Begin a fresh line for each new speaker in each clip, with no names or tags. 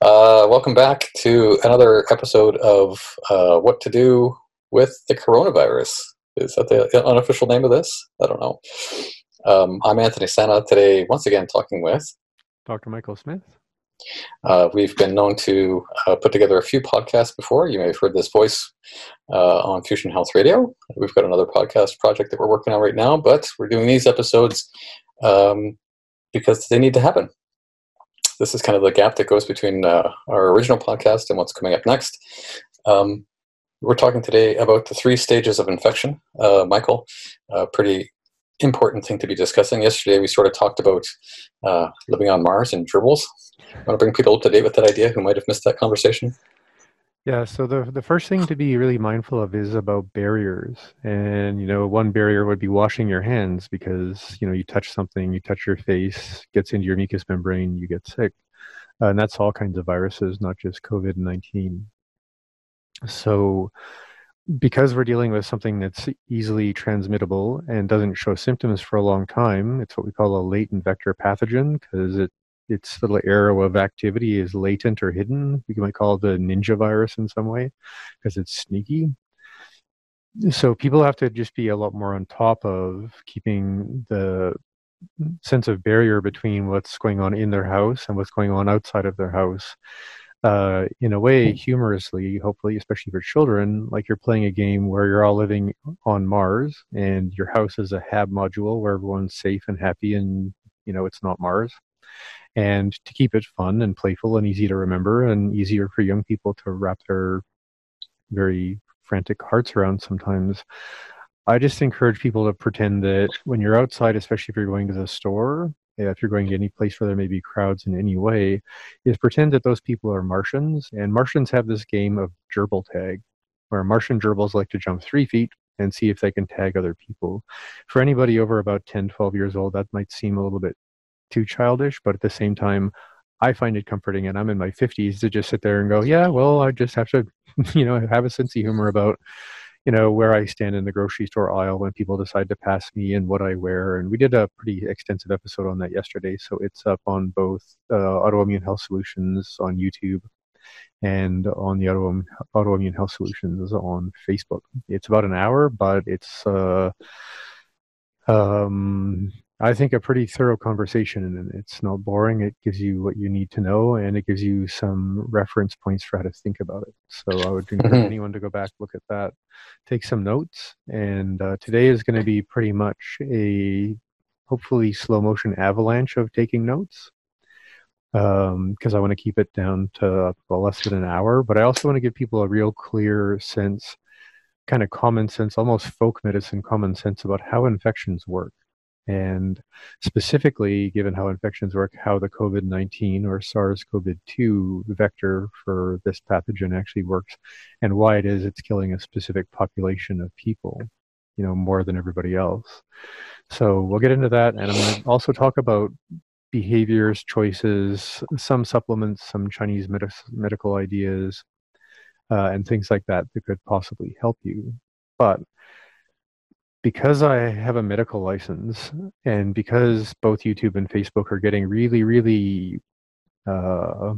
Uh, welcome back to another episode of uh, What to Do with the Coronavirus. Is that the unofficial name of this? I don't know. Um, I'm Anthony Sena today, once again, talking with
Dr. Michael Smith.
Uh, we've been known to uh, put together a few podcasts before. You may have heard this voice uh, on Fusion Health Radio. We've got another podcast project that we're working on right now, but we're doing these episodes um, because they need to happen. This is kind of the gap that goes between uh, our original podcast and what's coming up next. Um, we're talking today about the three stages of infection. Uh, Michael, a pretty important thing to be discussing. Yesterday, we sort of talked about uh, living on Mars and gerbils. Want to bring people up to date with that idea who might have missed that conversation?
Yeah, so the the first thing to be really mindful of is about barriers. And you know, one barrier would be washing your hands because, you know, you touch something, you touch your face, gets into your mucous membrane, you get sick. Uh, and that's all kinds of viruses, not just COVID-19. So because we're dealing with something that's easily transmittable and doesn't show symptoms for a long time, it's what we call a latent vector pathogen because it its little arrow of activity is latent or hidden. We might call it the ninja virus in some way because it's sneaky. So people have to just be a lot more on top of keeping the sense of barrier between what's going on in their house and what's going on outside of their house. Uh, in a way, humorously, hopefully, especially for children, like you're playing a game where you're all living on Mars and your house is a hab module where everyone's safe and happy and, you know, it's not Mars and to keep it fun and playful and easy to remember and easier for young people to wrap their very frantic hearts around sometimes. I just encourage people to pretend that when you're outside especially if you're going to the store if you're going to any place where there may be crowds in any way is pretend that those people are martians and martians have this game of gerbil tag where martian gerbils like to jump three feet and see if they can tag other people. For anybody over about 10 12 years old that might seem a little bit too childish, but at the same time, I find it comforting, and I'm in my 50s to just sit there and go, yeah, well, I just have to, you know, have a sense of humor about, you know, where I stand in the grocery store aisle when people decide to pass me and what I wear. And we did a pretty extensive episode on that yesterday, so it's up on both uh, Autoimmune Health Solutions on YouTube and on the Autoimmune, Autoimmune Health Solutions on Facebook. It's about an hour, but it's uh, um, I think a pretty thorough conversation, and it's not boring. It gives you what you need to know, and it gives you some reference points for how to think about it. So I would encourage mm-hmm. anyone to go back, look at that, take some notes. And uh, today is going to be pretty much a hopefully slow motion avalanche of taking notes because um, I want to keep it down to well, less than an hour. But I also want to give people a real clear sense, kind of common sense, almost folk medicine common sense about how infections work and specifically, given how infections work, how the COVID 19 or SARS CoV 2 vector for this pathogen actually works, and why it is it's killing a specific population of people, you know, more than everybody else. So we'll get into that, and I'm going to also talk about behaviors, choices, some supplements, some Chinese med- medical ideas, uh, and things like that that could possibly help you. But because I have a medical license and because both YouTube and Facebook are getting really, really uh,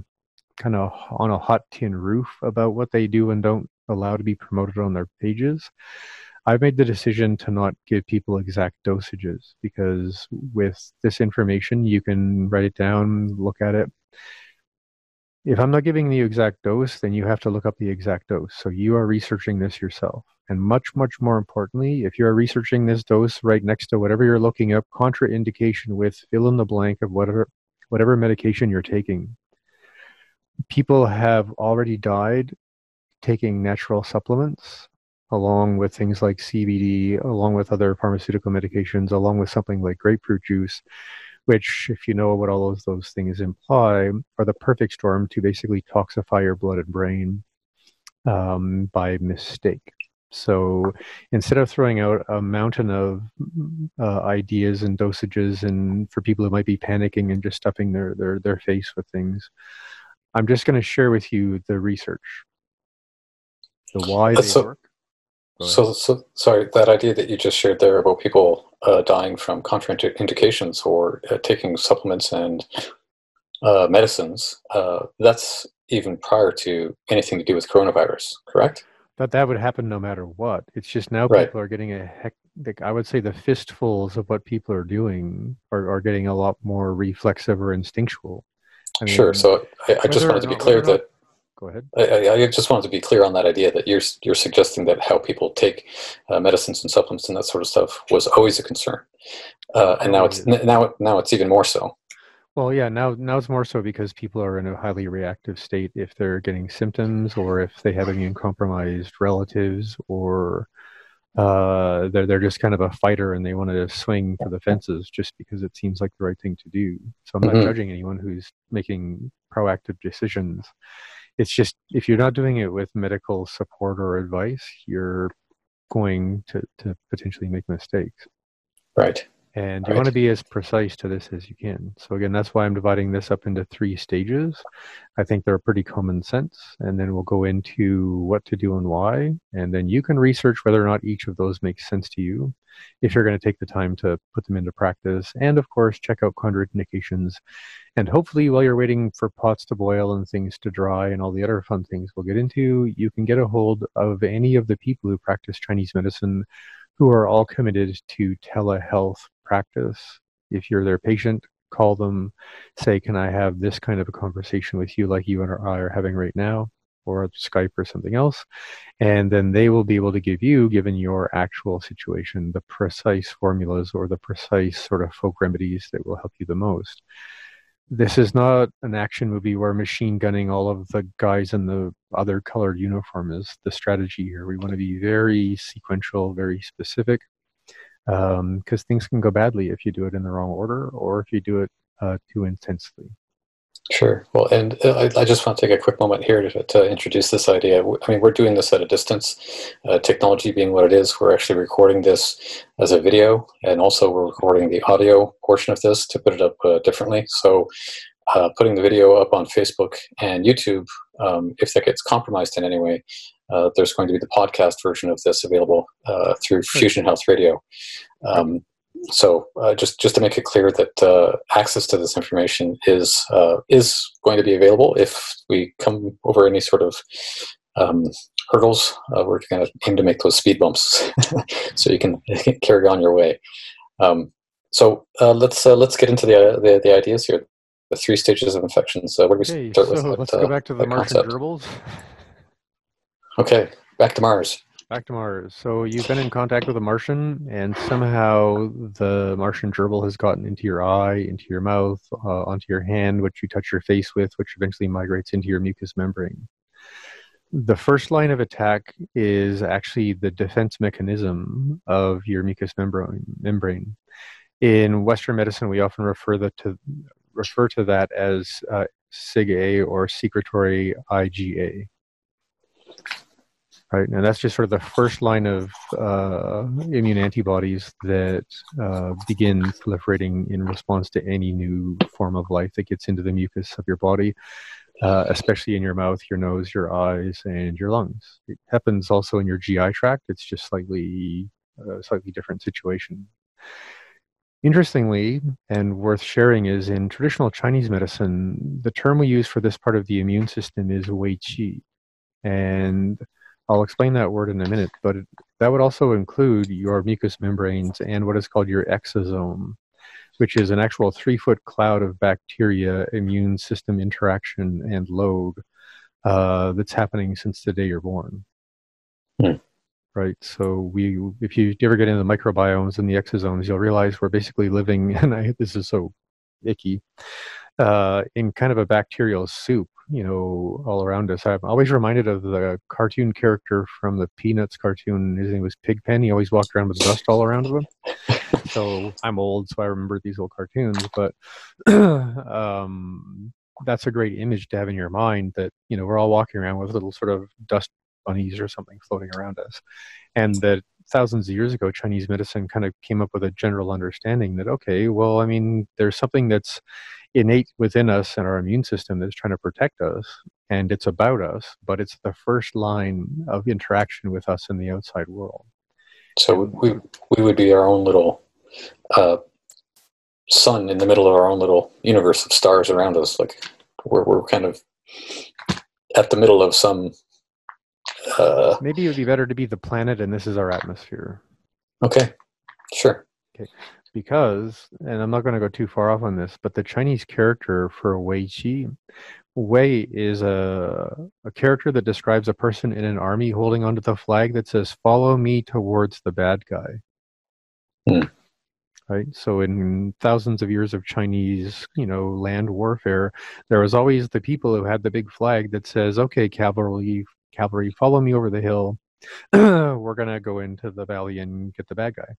kind of on a hot tin roof about what they do and don't allow to be promoted on their pages, I've made the decision to not give people exact dosages because with this information, you can write it down, look at it, if I'm not giving the exact dose, then you have to look up the exact dose. So you are researching this yourself. And much, much more importantly, if you're researching this dose right next to whatever you're looking up, contraindication with fill in the blank of whatever whatever medication you're taking. People have already died taking natural supplements along with things like CBD, along with other pharmaceutical medications, along with something like grapefruit juice which, if you know what all those, those things imply, are the perfect storm to basically toxify your blood and brain um, by mistake. So instead of throwing out a mountain of uh, ideas and dosages, and for people who might be panicking and just stuffing their their, their face with things, I'm just going to share with you the research, the why they so, work.
So, so, sorry, that idea that you just shared there about people uh, dying from contraindications or uh, taking supplements and uh, medicines, uh, that's even prior to anything to do with coronavirus, correct?
That that would happen no matter what. It's just now
Right.
people are getting a heck. Like I would say the fistfuls of what people are doing are, are getting a lot more reflexive or instinctual. I
sure. So I, I just wanted to be clear that
Go ahead.
I, I- just wanted to be clear on that idea that you're you're suggesting that how people take uh, medicines and supplements and that sort of stuff was always a concern, uh, and now it's now now it's even more so.
Well, yeah, now now it's more so because people are in a highly reactive state if they're getting symptoms or if they have immune compromised relatives or uh, they're they're just kind of a fighter and they want to swing for the fences just because it seems like the right thing to do. So I'm not
Mhm.
judging anyone who's making proactive decisions. It's just if you're not doing it with medical support or advice, you're going to, to potentially make mistakes
Right.
and you
Right.
want to be as precise to this as you can. So again, that's why I'm dividing this up into three stages. I think they're pretty common sense, and then we'll go into what to do and why, and then you can research whether or not each of those makes sense to you, if you're going to take the time to put them into practice, and of course check out contraindications, and hopefully while you're waiting for pots to boil and things to dry and all the other fun things we'll get into, you can get a hold of any of the people who practice Chinese medicine who are all committed to telehealth practice. If you're their patient, call them, say, Can I have this kind of a conversation with you like you and I are having right now, or Skype or something else? And then they will be able to give you, given your actual situation, the precise formulas or the precise sort of folk remedies that will help you the most. This is not an action movie where machine gunning all of the guys in the other colored uniform is the strategy here. We want to be very sequential, very specific, because things can go badly if you do it in the wrong order or if you do it uh, too intensely.
Sure. Well, and uh, I, I just want to take a quick moment here to, to introduce this idea. I mean, we're doing this at a distance. Uh, technology being what it is, we're actually recording this as a video, and also we're recording the audio portion of this to put it up uh, differently. So, uh, putting the video up on Facebook and YouTube, um, if that gets compromised in any way, uh, there's going to be the podcast version of this available uh, through Fusion Health Radio. Um, so uh, just just to make it clear that uh, access to this information is uh, is going to be available if we come over any sort of um, hurdles. Uh, we're going to aim to make those speed bumps so you can carry on your way. Um, so uh, let's uh, let's get into the, the the ideas here. The three stages of infections. Uh, where do we
Okay,
start
so
with?
let's
uh,
go back to the
that
Martian
concept?
gerbils.
Okay, back to Mars.
Back to Mars. So you've been in contact with a Martian, and somehow the Martian gerbil has gotten into your eye, into your mouth, uh, onto your hand, which you touch your face with, which eventually migrates into your mucous membrane. The first line of attack is actually the defense mechanism of your mucous membrane. membrane. In Western medicine, we often refer that to refer to that as uh, SIG-A or secretory IgA right? And that's just sort of the first line of uh, immune antibodies that uh, begin proliferating in response to any new form of life that gets into the mucus of your body, uh, especially in your mouth, your nose, your eyes, and your lungs. It happens also in your GI tract. It's just slightly, uh, slightly different situation. Interestingly, and worth sharing, is in traditional Chinese medicine, the term we use for this part of the immune system is Wei Qi. And I'll explain that word in a minute, but it, that would also include your mucous membranes and what is called your exosome, which is an actual three foot cloud of bacteria, immune system interaction, and load uh, that's happening since the day you're born.
Hmm.
Right. So we, if you ever get into the microbiomes and the exosomes, you'll realize we're basically living, and I, this is so icky, uh, in kind of a bacterial soup, you know, all around us. I'm always reminded of the cartoon character from the Peanuts cartoon. His name was Pigpen. He always walked around with dust all around him. So I'm old, so I remember these old cartoons. But um, that's a great image to have in your mind. That you know we're all walking around with little sort of dust bunnies or something floating around us, and that thousands of years ago, Chinese medicine kind of came up with a general understanding that okay, well, I mean, there's something that's innate within us and our immune system that's trying to protect us, and it's about us, but it's the first line of interaction with us in the outside world.
So we we would be our own little uh, sun in the middle of our own little universe of stars around us. Like we're we're kind of at the middle of some. Uh,
Maybe it would be better to be the planet, and this is our atmosphere.
okay, sure.
Because, and I'm not going to go too far off on this, but the Chinese character for Wei Qi, Wei is a, a character that describes a person in an army holding onto the flag that says, Follow me towards the bad guy.
Hmm.
Right. So, in thousands of years of Chinese, you know, land warfare, there was always the people who had the big flag that says, "Okay, cavalry, cavalry, follow me over the hill. We're gonna go into the valley and get the bad guy."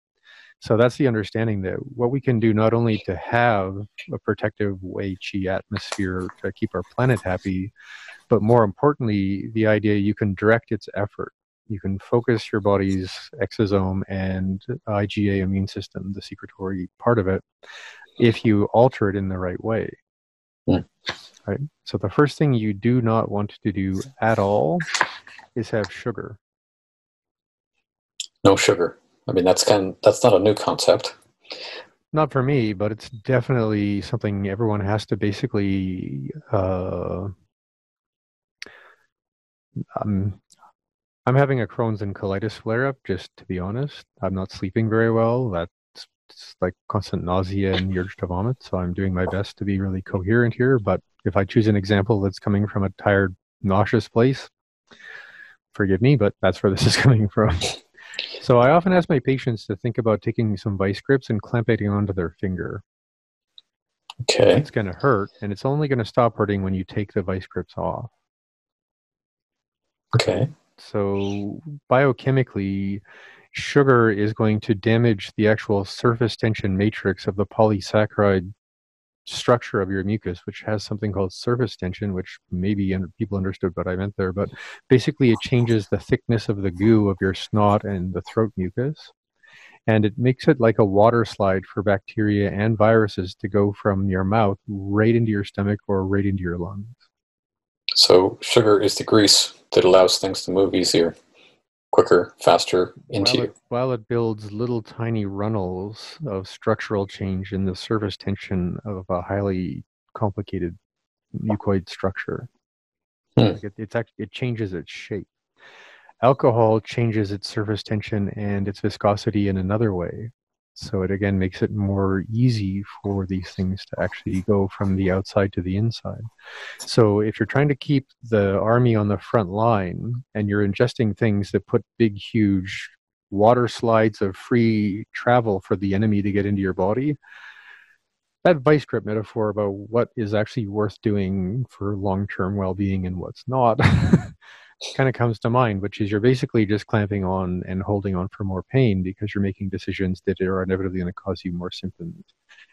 So that's the understanding that what we can do not only to have a protective Wei Qi atmosphere to keep our planet happy, but more importantly, the idea you can direct its effort. You can focus your body's exosome and IgA immune system, the secretory part of it, if you alter it in the right way.
Hmm.
Right. So the first thing you do not want to do at all is have sugar.
No sugar. I mean, that's kind. that's not a new concept.
Not for me, but it's definitely something everyone has to basically. Uh, um, I'm having a Crohn's and colitis flare up. Just to be honest, I'm not sleeping very well. That's like constant nausea and urge to vomit. So I'm doing my best to be really coherent here. But if I choose an example that's coming from a tired, nauseous place, forgive me, but that's where this is coming from. So I often ask my patients to think about taking some vice grips and clamping it onto their finger.
Okay.
It's going to hurt, and it's only going to stop hurting when you take the vice grips off.
Okay.
So biochemically, sugar is going to damage the actual surface tension matrix of the polysaccharide structure of your mucus, which has something called surface tension, which maybe people understood what I meant there, but basically it changes the thickness of the goo of your snot and the throat mucus. And it makes it like a water slide for bacteria and viruses to go from your mouth right into your stomach or right into your lungs.
So sugar is the grease that allows things to move easier quicker, faster into
while
you.
It, while it builds little tiny runnels of structural change in the surface tension of a highly complicated mucoid structure.
Hmm.
Like it, it's actually, it changes its shape. Alcohol changes its surface tension and its viscosity in another way. So it again makes it more easy for these things to actually go from the outside to the inside. So if you're trying to keep the army on the front line and you're ingesting things that put big, huge water slides of free travel for the enemy to get into your body, that vice grip metaphor about what is actually worth doing for long term well being and what's not kind of comes to mind, which is you're basically just clamping on and holding on for more pain because you're making decisions that are inevitably going to cause you more symptoms.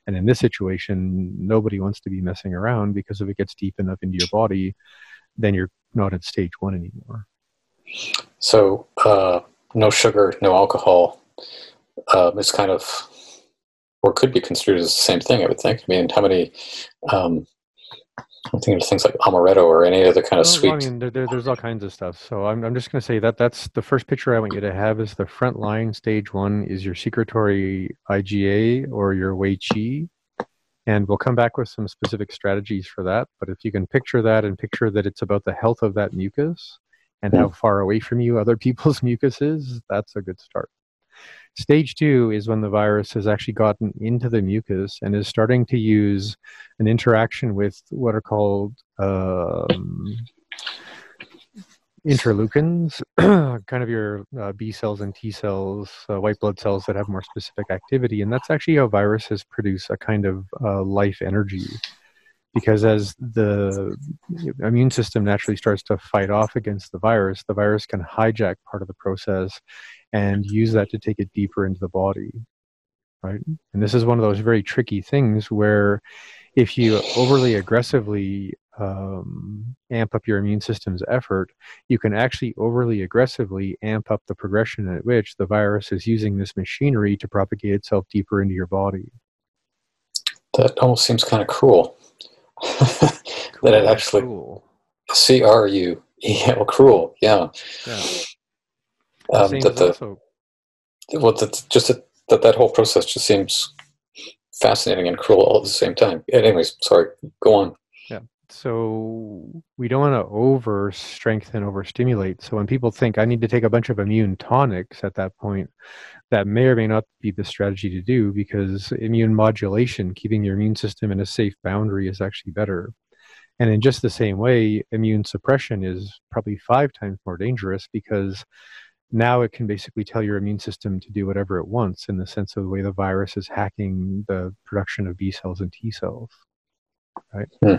And in this situation, nobody wants to be messing around because if it gets deep enough into your body, then you're not at stage one anymore.
So, uh, no sugar, no alcohol. Um, it's kind of, or could be construed as the same thing, I would think. I mean, how many um, I'm thinking of things like amaretto or any other kind of
Well,
sweet.
I mean, there, there, there's all kinds of stuff. So I'm, I'm just going to say that that's the first picture I want you to have is the front line. Stage one is your secretory IgA or your Wei Qi. And we'll come back with some specific strategies for that. But if you can picture that and picture that it's about the health of that mucus and how hmm. far away from you other people's mucus is, that's a good start. Stage two is when the virus has actually gotten into the mucus and is starting to use an interaction with what are called um, interleukins, kind of your uh, B cells and T cells, uh, white blood cells that have more specific activity. And that's actually how viruses produce a kind of uh, life energy. Because as the immune system naturally starts to fight off against the virus, the virus can hijack part of the process and use that to take it deeper into the body. Right. And this is one of those very tricky things where if you overly aggressively um, amp up your immune system's effort, you can actually overly aggressively amp up the progression at which the virus is using this machinery to propagate itself deeper into your body.
That almost seems kind of cruel. that it actually
Cool.
C R U E L cruel. Yeah.
Yeah.
Um, that the
also
well, that just that, that that whole process just seems fascinating and cruel all at the same time. Anyways, sorry, go on.
Yeah. So we don't want to over strengthen, over stimulate. So when people think I need to take a bunch of immune tonics at that point, that may or may not be the strategy to do because immune modulation, keeping your immune system in a safe boundary, is actually better. And in just the same way, immune suppression is probably five times more dangerous because now it can basically tell your immune system to do whatever it wants in the sense of the way the virus is hacking the production of B cells and T cells. Right? Hmm.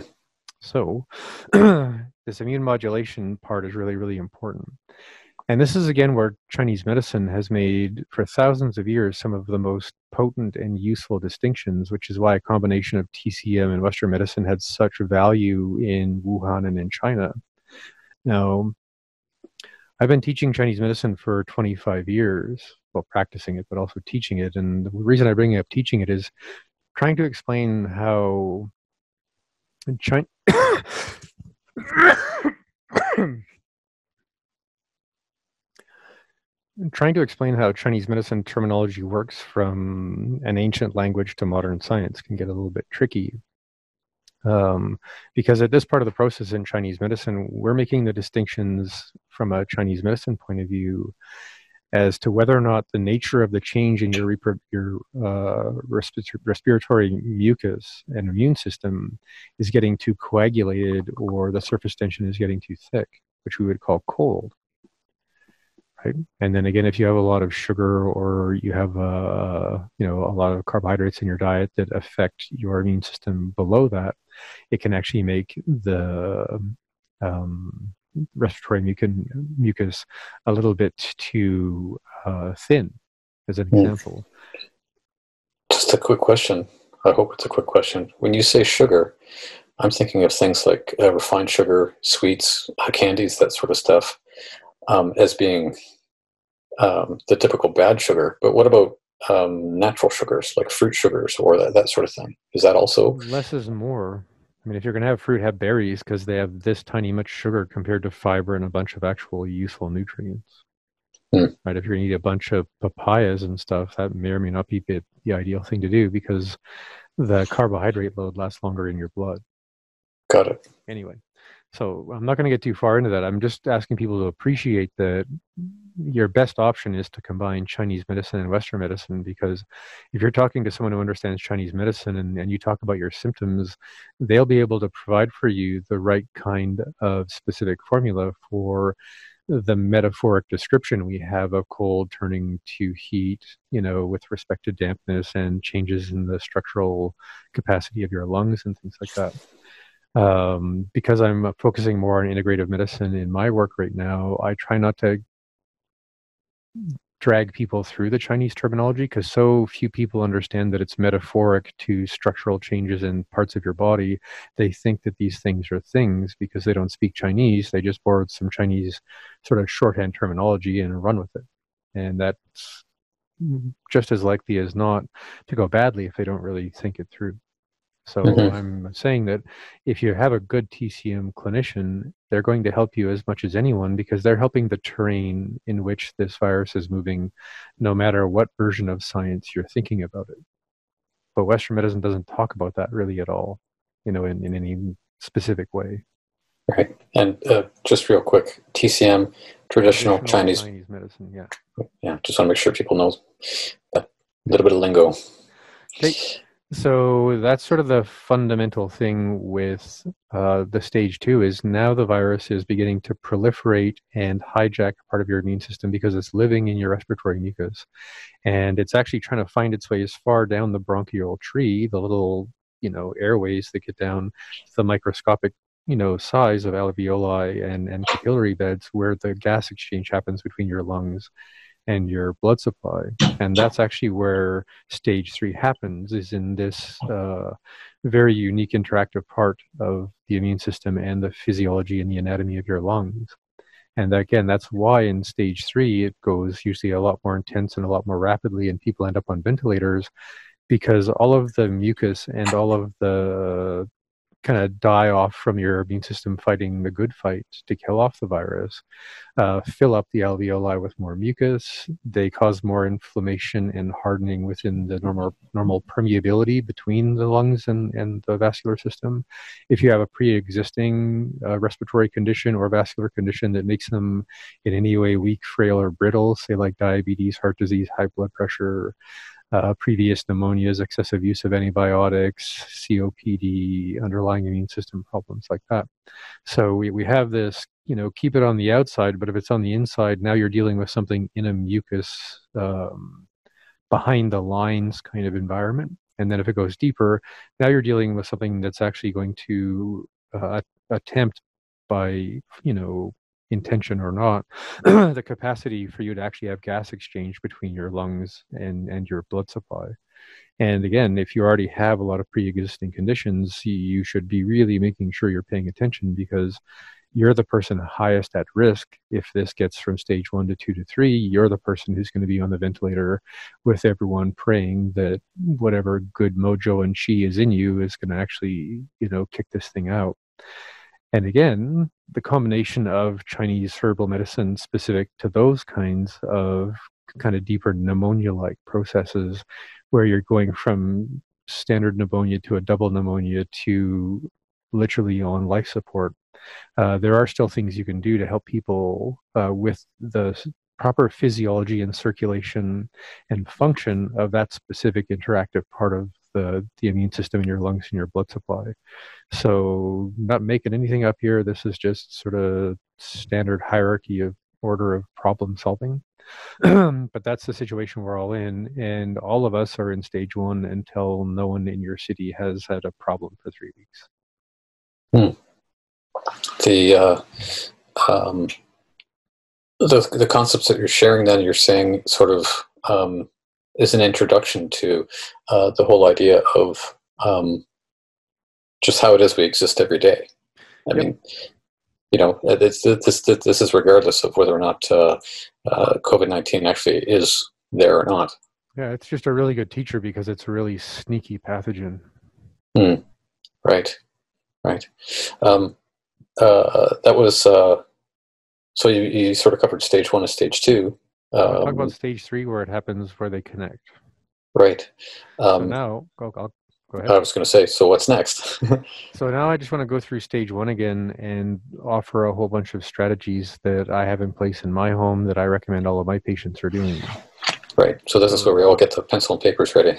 So, this immune modulation part is really, really important. And this is again where Chinese medicine has made, for thousands of years, some of the most potent and useful distinctions, which is why a combination of TCM and Western medicine had such value in Wuhan and in China. Now, I've been teaching Chinese medicine for 25 years, well, practicing it, but also teaching it. And the reason I bring up teaching it is trying to explain how China. trying to explain how Chinese medicine terminology works from an ancient language to modern science can get a little bit tricky. Um, because at this part of the process in Chinese medicine, we're making the distinctions from a Chinese medicine point of view as to whether or not the nature of the change in your, your uh, respiratory mucus and immune system is getting too coagulated or the surface tension is getting too thick, which we would call cold right? And then again, if you have a lot of sugar or you have uh, you know a lot of carbohydrates in your diet that affect your immune system below that, it can actually make the um, respiratory mucus, mucus a little bit too uh, thin, as an hmm. example.
Just a quick question. I hope it's a quick question. When you say sugar, I'm thinking of things like uh, refined sugar, sweets, candies, that sort of stuff um, as being um, the typical bad sugar. But what about um, natural sugars like fruit sugars or that, that sort of thing? Is that also
less is more? I mean, if you're going to have fruit, have berries because they have this tiny much sugar compared to fiber and a bunch of actual useful nutrients. Hmm. Right? If you're going to eat a bunch of papayas and stuff, that may or may not be the, the ideal thing to do because the carbohydrate load lasts longer in your blood.
Got it.
Anyway, so I'm not going to get too far into that. I'm just asking people to appreciate that your best option is to combine Chinese medicine and Western medicine because if you're talking to someone who understands Chinese medicine and, and you talk about your symptoms, they'll be able to provide for you the right kind of specific formula for the metaphoric description we have of cold turning to heat, you know, with respect to dampness and changes in the structural capacity of your lungs and things like that um, because I'm focusing more on integrative medicine in my work right now, I try not to drag people through the Chinese terminology because so few people understand that it's metaphoric to structural changes in parts of your body. They think that these things are things because they don't speak Chinese. They just borrowed some Chinese sort of shorthand terminology and run with it. And that's just as likely as not to go badly if they don't really think it through. So mm-hmm. I'm saying that if you have a good TCM clinician, they're going to help you as much as anyone because they're helping the terrain in which this virus is moving, no matter what version of science you're thinking about it. But Western medicine doesn't talk about that really at all, you know, in, in any specific way.
Right. And uh, just real quick, TCM, traditional, traditional Chinese,
Chinese medicine. Yeah.
Yeah. Just want to make sure people know a little bit of lingo.
Okay. So that's sort of the fundamental thing with uh, the stage two is now the virus is beginning to proliferate and hijack part of your immune system because it's living in your respiratory mucus, and it's actually trying to find its way as far down the bronchial tree, the little you know airways that get down to the microscopic you know size of alveoli and and capillary beds where the gas exchange happens between your lungs and your blood supply. And that's actually where stage three happens, is in this uh, very unique interactive part of the immune system and the physiology and the anatomy of your lungs. And again, that's why in stage three, it goes usually a lot more intense and a lot more rapidly, and people end up on ventilators because all of the mucus and all of the kind of die off from your immune system fighting the good fight to kill off the virus, uh, fill up the alveoli with more mucus. They cause more inflammation and hardening within the normal normal permeability between the lungs and, and the vascular system. If you have a pre-existing uh, respiratory condition or vascular condition that makes them in any way weak, frail, or brittle, say like diabetes, heart disease, high blood pressure, uh, previous pneumonias, excessive use of antibiotics, COPD, underlying immune system problems like that. So we, we have this, you know, keep it on the outside, but if it's on the inside, now you're dealing with something in a mucus um, behind the lines kind of environment. And then if it goes deeper, now you're dealing with something that's actually going to uh, attempt by, you know, intention or not, the capacity for you to actually have gas exchange between your lungs and, and your blood supply. And again, if you already have a lot of pre existing conditions, you should be really making sure you're paying attention because you're the person highest at risk. If this gets from stage one to two to three, you're the person who's going to be on the ventilator with everyone praying that whatever good mojo and chi is in you is going to actually, you know, kick this thing out. And again, the combination of Chinese herbal medicine specific to those kinds of kind of deeper pneumonia like processes where you're going from standard pneumonia to a double pneumonia to literally on life support. Uh, there are still things you can do to help people uh, with the proper physiology and circulation and function of that specific interactive part of the, the immune system in your lungs and your blood supply. So, not making anything up here. This is just sort of standard hierarchy of order of problem solving. but that's the situation we're all in, and all of us are in stage one until no one in your city has had a problem for three weeks.
Hmm. The uh, um, the the concepts that you're sharing, then you're saying sort of um, is an introduction to uh, the whole idea of um, just how it is we exist every day. I yep. mean, you know, it's, this, this, this is regardless of whether or not uh, uh, COVID 19 actually is there or not.
Yeah, it's just a really good teacher because it's a really sneaky pathogen.
Mm. Right, right. Um, uh, that was, uh, so you, you sort of covered stage one and stage two.
Um, talk about stage three where it happens where they connect.
Right.
Um, so now, go, I'll go ahead.
I was going to say, so what's next?
so now I just want to go through stage one again and offer a whole bunch of strategies that I have in place in my home that I recommend all of my patients are doing.
Right. So this is where we all get the pencil and papers ready.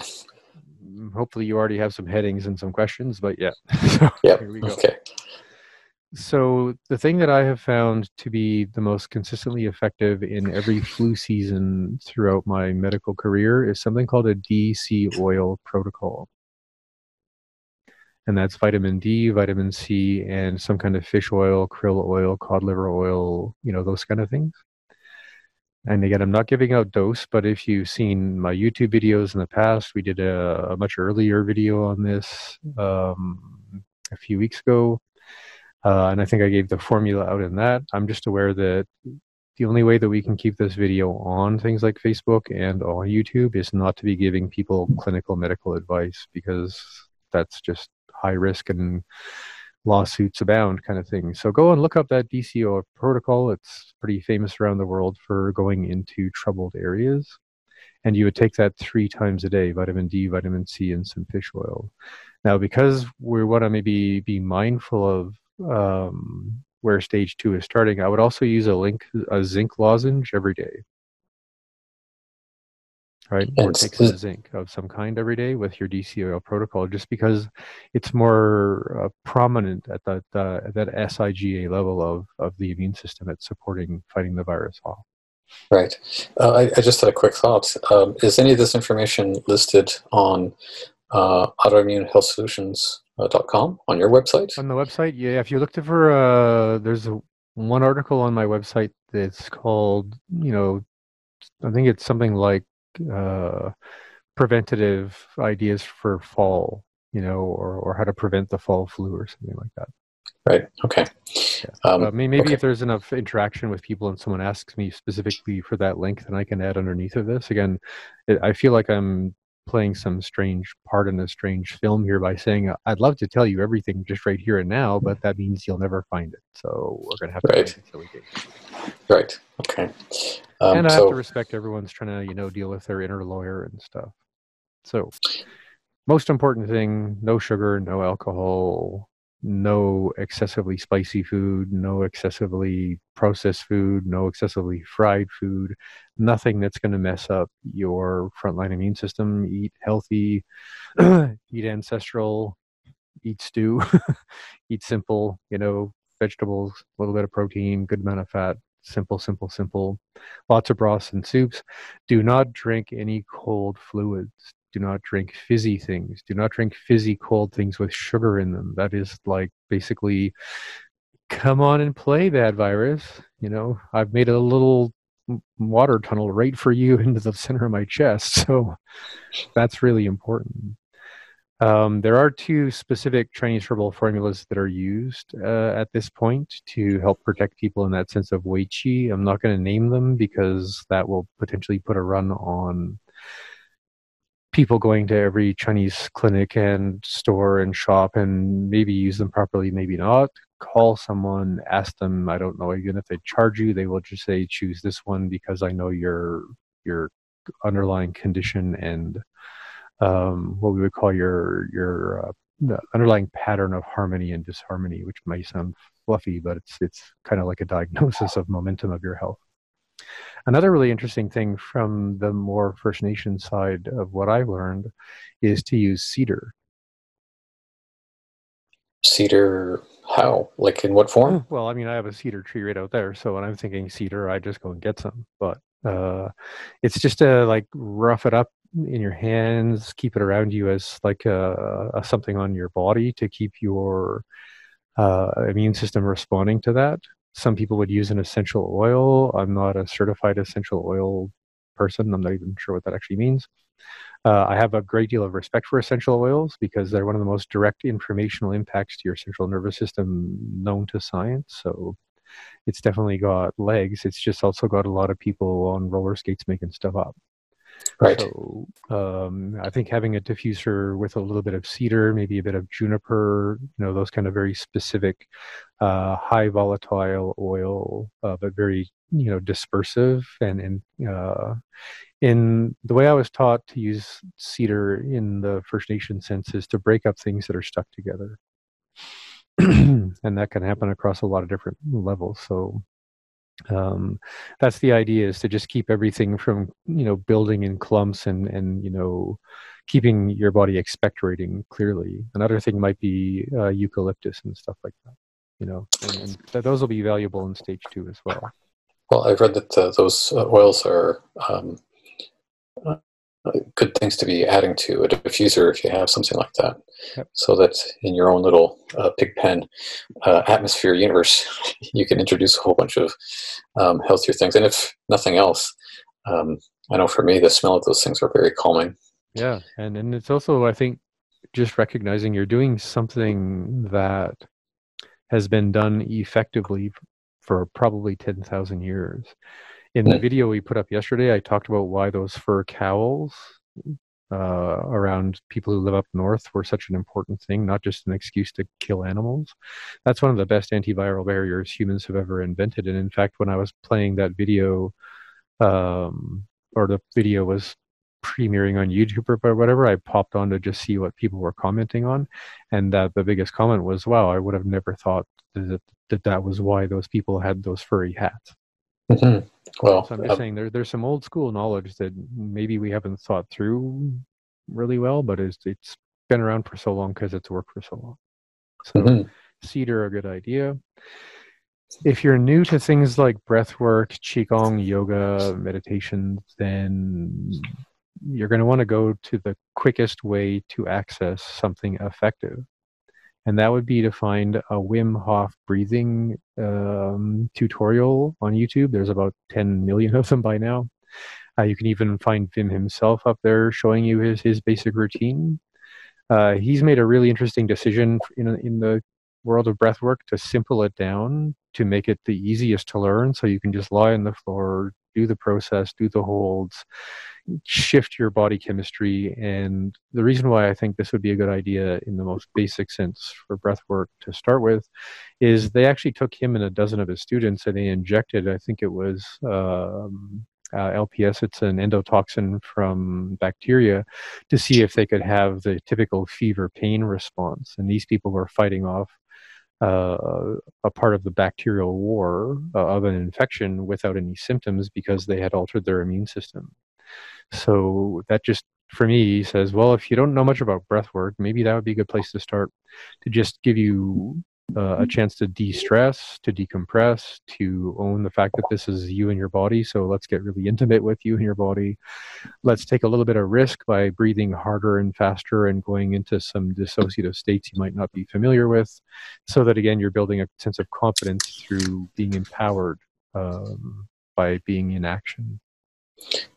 Mm, hopefully, you already have some headings and some questions, but yeah.
so, yeah. Okay.
So the thing that I have found to be the most consistently effective in every flu season throughout my medical career is something called a DC oil protocol. And that's vitamin D, vitamin C, and some kind of fish oil, krill oil, cod liver oil, you know, those kind of things. And again, I'm not giving out dose, but if you've seen my YouTube videos in the past, we did a, a much earlier video on this um, a few weeks ago uh, and I think I gave the formula out in that. I'm just aware that the only way that we can keep this video on things like Facebook and on YouTube is not to be giving people clinical medical advice because that's just high risk and lawsuits abound kind of thing. So go and look up that DCO protocol. It's pretty famous around the world for going into troubled areas. And you would take that three times a day vitamin D, vitamin C, and some fish oil. Now, because we want to maybe be mindful of um, where stage two is starting, I would also use a link a zinc lozenge every day. Right, or take some zinc of some kind every day with your DCOL protocol, just because it's more uh, prominent at that uh, at that SIGA level of of the immune system at supporting fighting the virus off.
Right. Uh, I, I, just had a quick thought. Um, is any of this information listed on uh, autoimmune health solutions com on your website?
On the website, yeah. If you looked for, uh, there's a, one article on my website that's called, you know, I think it's something like uh, preventative ideas for fall, you know, or, or how to prevent the fall flu or something like that.
Right. Okay.
Yeah. Um, uh, maybe okay. if there's enough interaction with people and someone asks me specifically for that link, then I can add underneath of this. Again, it, I feel like I'm playing some strange part in a strange film here by saying I'd love to tell you everything just right here and now, but that means you'll never find it. So we're going to have to
right.
until we get.
Right. Okay.
Um, and I so, have to respect everyone's trying to you know deal with their inner lawyer and stuff. So most important thing: no sugar, no alcohol, no excessively spicy food, no excessively processed food, no excessively fried food, nothing that's going to mess up your frontline immune system. Eat healthy, eat ancestral, eat stew, eat simple, you know, vegetables, a little bit of protein, good amount of fat, simple, simple, simple. Lots of broths and soups. Do not drink any cold fluids do not drink fizzy things. Do not drink fizzy cold things with sugar in them. That is like basically come on and play bad virus. You know i've made a little water tunnel right for you into the center of my chest so that's really important. Um, there are two specific Chinese herbal formulas that are used uh, at this point to help protect people in that sense of Wei Qi. I'm not going to name them because that will potentially put a run on people going to every Chinese clinic and store and shop and maybe use them properly, maybe not. Call someone, ask them. I don't know. Even if they charge you, they will just say, "Choose this one because I know your your underlying condition and um, what we would call your your uh, underlying pattern of harmony and disharmony." Which may sound fluffy, but it's it's kind of like a diagnosis of momentum of your health. Another really interesting thing from the more First Nation side of what I've learned is to use cedar.
Cedar, how? Like in what form?
Well, I mean, I have a cedar tree right out there, so when I'm thinking cedar, I just go and get some. But uh, it's just to like rough it up in your hands, keep it around you as like a, a something on your body to keep your uh, immune system responding to that. Some people would use an essential oil. I'm not a certified essential oil person. I'm not even sure what that actually means. Uh, I have a great deal of respect for essential oils because they're one of the most direct informational impacts to your central nervous system known to science. So it's definitely got legs. It's just also got a lot of people on roller skates making stuff up.
Right.
So um, I think having a diffuser with a little bit of cedar, maybe a bit of juniper, you know, those kind of very specific, uh, high volatile oil, uh, but very you know dispersive and and uh, in the way I was taught to use cedar in the First Nation sense is to break up things that are stuck together. and that can happen across a lot of different levels. So um, that's the idea is to just keep everything from you know building in clumps and and you know keeping your body expectorating clearly. Another thing might be uh, eucalyptus and stuff like that you know and, and th- those will be valuable in stage two as well.
Well i've read that uh, those uh, oils are um, good things to be adding to a diffuser if you have something like that. Yep. So that in your own little uh, pig pen uh, atmosphere universe, you can introduce a whole bunch of um, healthier things. And if nothing else, um, I know for me, the smell of those things are very calming.
Yeah. And, and it's also, I think, just recognizing you're doing something that has been done effectively for probably 10,000 years. In the video we put up yesterday, I talked about why those fur cowls uh, around people who live up north were such an important thing, not just an excuse to kill animals. That's one of the best antiviral barriers humans have ever invented. And in fact, when I was playing that video, um, or the video was premiering on YouTube or whatever, I popped on to just see what people were commenting on. And that the biggest comment was, wow, I would have never thought that that, that was why those people had those furry hats.
Mm-hmm. Well,
so I'm just um, saying there, there's some old school knowledge that maybe we haven't thought through really well, but it's, it's been around for so long because it's worked for so long. So mm-hmm. cedar a good idea. If you're new to things like breath work, qigong, yoga, meditation, then you're going to want to go to the quickest way to access something effective and that would be to find a Wim Hof breathing um, tutorial on YouTube. There's about 10 million of them by now. Uh, you can even find Wim himself up there showing you his, his basic routine. Uh, he's made a really interesting decision in, in the world of breathwork to simple it down to make it the easiest to learn so you can just lie on the floor do the process, do the holds, shift your body chemistry. And the reason why I think this would be a good idea in the most basic sense for breath work to start with is they actually took him and a dozen of his students and they injected, I think it was um, uh, LPS, it's an endotoxin from bacteria, to see if they could have the typical fever pain response. And these people were fighting off uh, a part of the bacterial war uh, of an infection without any symptoms because they had altered their immune system. So that just for me says, well, if you don't know much about breath work, maybe that would be a good place to start to just give you uh, a chance to de-stress, to decompress, to own the fact that this is you and your body. So let's get really intimate with you and your body. Let's take a little bit of risk by breathing harder and faster and going into some dissociative states you might not be familiar with, so that again you're building a sense of confidence through being empowered um, by being in action.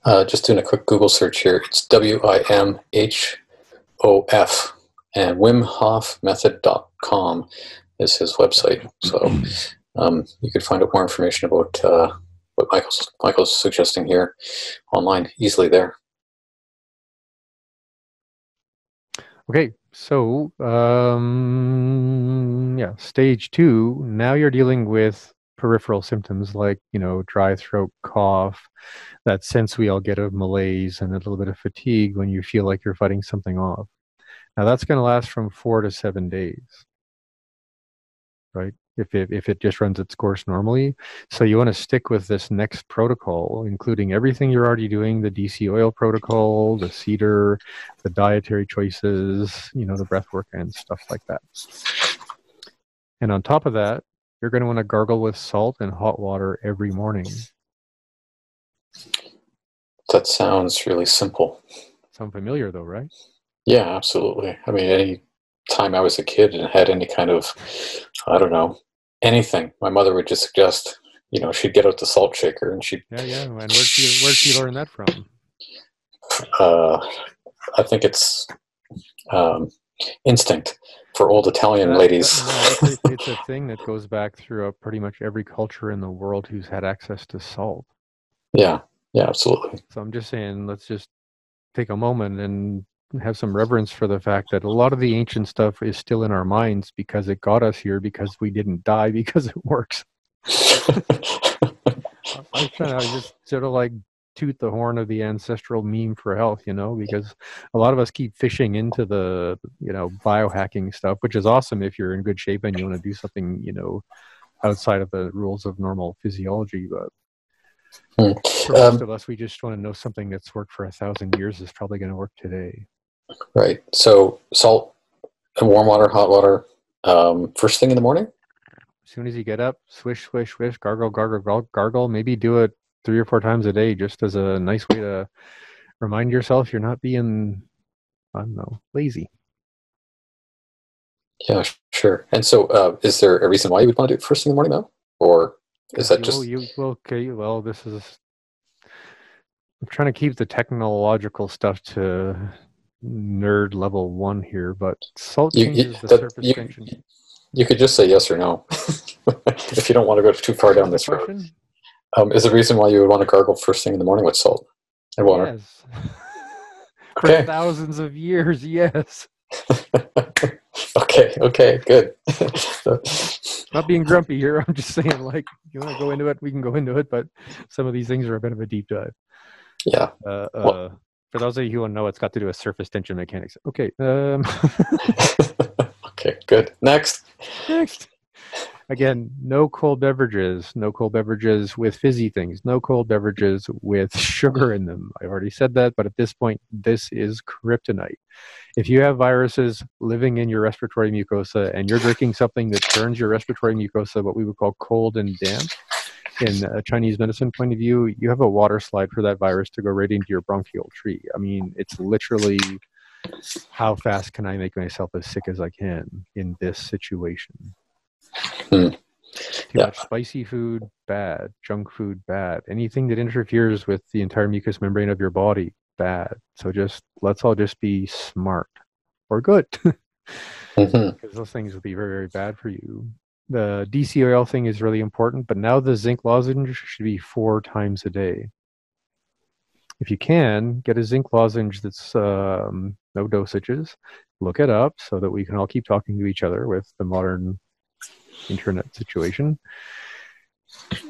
Uh, just doing a quick Google search here. It's W I M H O F and WimHofMethod.com is his website. So um, you could find out more information about uh, what Michael's Michael's suggesting here online easily there.
Okay, so um, yeah, stage two. Now you're dealing with peripheral symptoms like you know dry throat, cough, that sense we all get of malaise and a little bit of fatigue when you feel like you're fighting something off. Now that's going to last from four to seven days right? If it, if it just runs its course normally. So you want to stick with this next protocol, including everything you're already doing, the DC oil protocol, the cedar, the dietary choices, you know, the breath work and stuff like that. And on top of that, you're going to want to gargle with salt and hot water every morning.
That sounds really simple.
Sound familiar though, right?
Yeah, absolutely. I mean, any time I was a kid and had any kind of, I don't know, anything, my mother would just suggest, you know, she'd get out the salt shaker and she'd.
Yeah, yeah. And where'd she, where'd she learn that from?
Uh, I think it's um, instinct for old Italian that, ladies.
That, no, it's, it's, a thing that goes back through pretty much every culture in the world who's had access to salt.
Yeah, yeah, absolutely.
So I'm just saying, let's just take a moment and have some reverence for the fact that a lot of the ancient stuff is still in our minds because it got us here because we didn't die because it works. I'm trying to just sort of like toot the horn of the ancestral meme for health, you know, because a lot of us keep fishing into the, you know, biohacking stuff, which is awesome if you're in good shape and you want to do something, you know, outside of the rules of normal physiology. But hmm. for most um, of us, we just want to know something that's worked for a thousand years is probably going to work today.
Right. So salt and warm water, hot water, um, first thing in the morning.
As soon as you get up, swish, swish, swish, gargle, gargle, gargle, gargle. Maybe do it three or four times a day, just as a nice way to remind yourself you're not being, I don't know, lazy.
Yeah, sure. And so, uh, is there a reason why you would want to do it first thing in the morning, though, or is that just?
you, well, okay. Well, this is. I'm trying to keep the technological stuff to nerd level one here, but salt you, changes you, the that, surface
you,
tension.
You could just say yes or no if you don't want to go too far down this road. Um, is the reason why you would want to gargle first thing in the morning with salt and water?
Yes. For okay. thousands of years, yes.
okay, okay, good.
Not being grumpy here. I'm just saying, like, you want to go into it, we can go into it, but some of these things are a bit of a deep dive.
Yeah.
Uh, well, uh, for those of you who don't know, it's got to do with surface tension mechanics. Okay. Um.
okay, good. Next.
Next. Again, no cold beverages, no cold beverages with fizzy things, no cold beverages with sugar in them. I've already said that, but at this point, this is kryptonite. If you have viruses living in your respiratory mucosa and you're drinking something that turns your respiratory mucosa what we would call cold and damp, in a Chinese medicine point of view, you have a water slide for that virus to go right into your bronchial tree. I mean, it's literally how fast can I make myself as sick as I can in this situation? Hmm. Too yeah. much spicy food, bad. Junk food, bad. Anything that interferes with the entire mucous membrane of your body, bad. So just let's all just be smart or good. Because mm-hmm. those things will be very, very bad for you the DCOL thing is really important, but now the zinc lozenge should be four times a day. If you can, get a zinc lozenge that's um, no dosages. Look it up so that we can all keep talking to each other with the modern internet situation.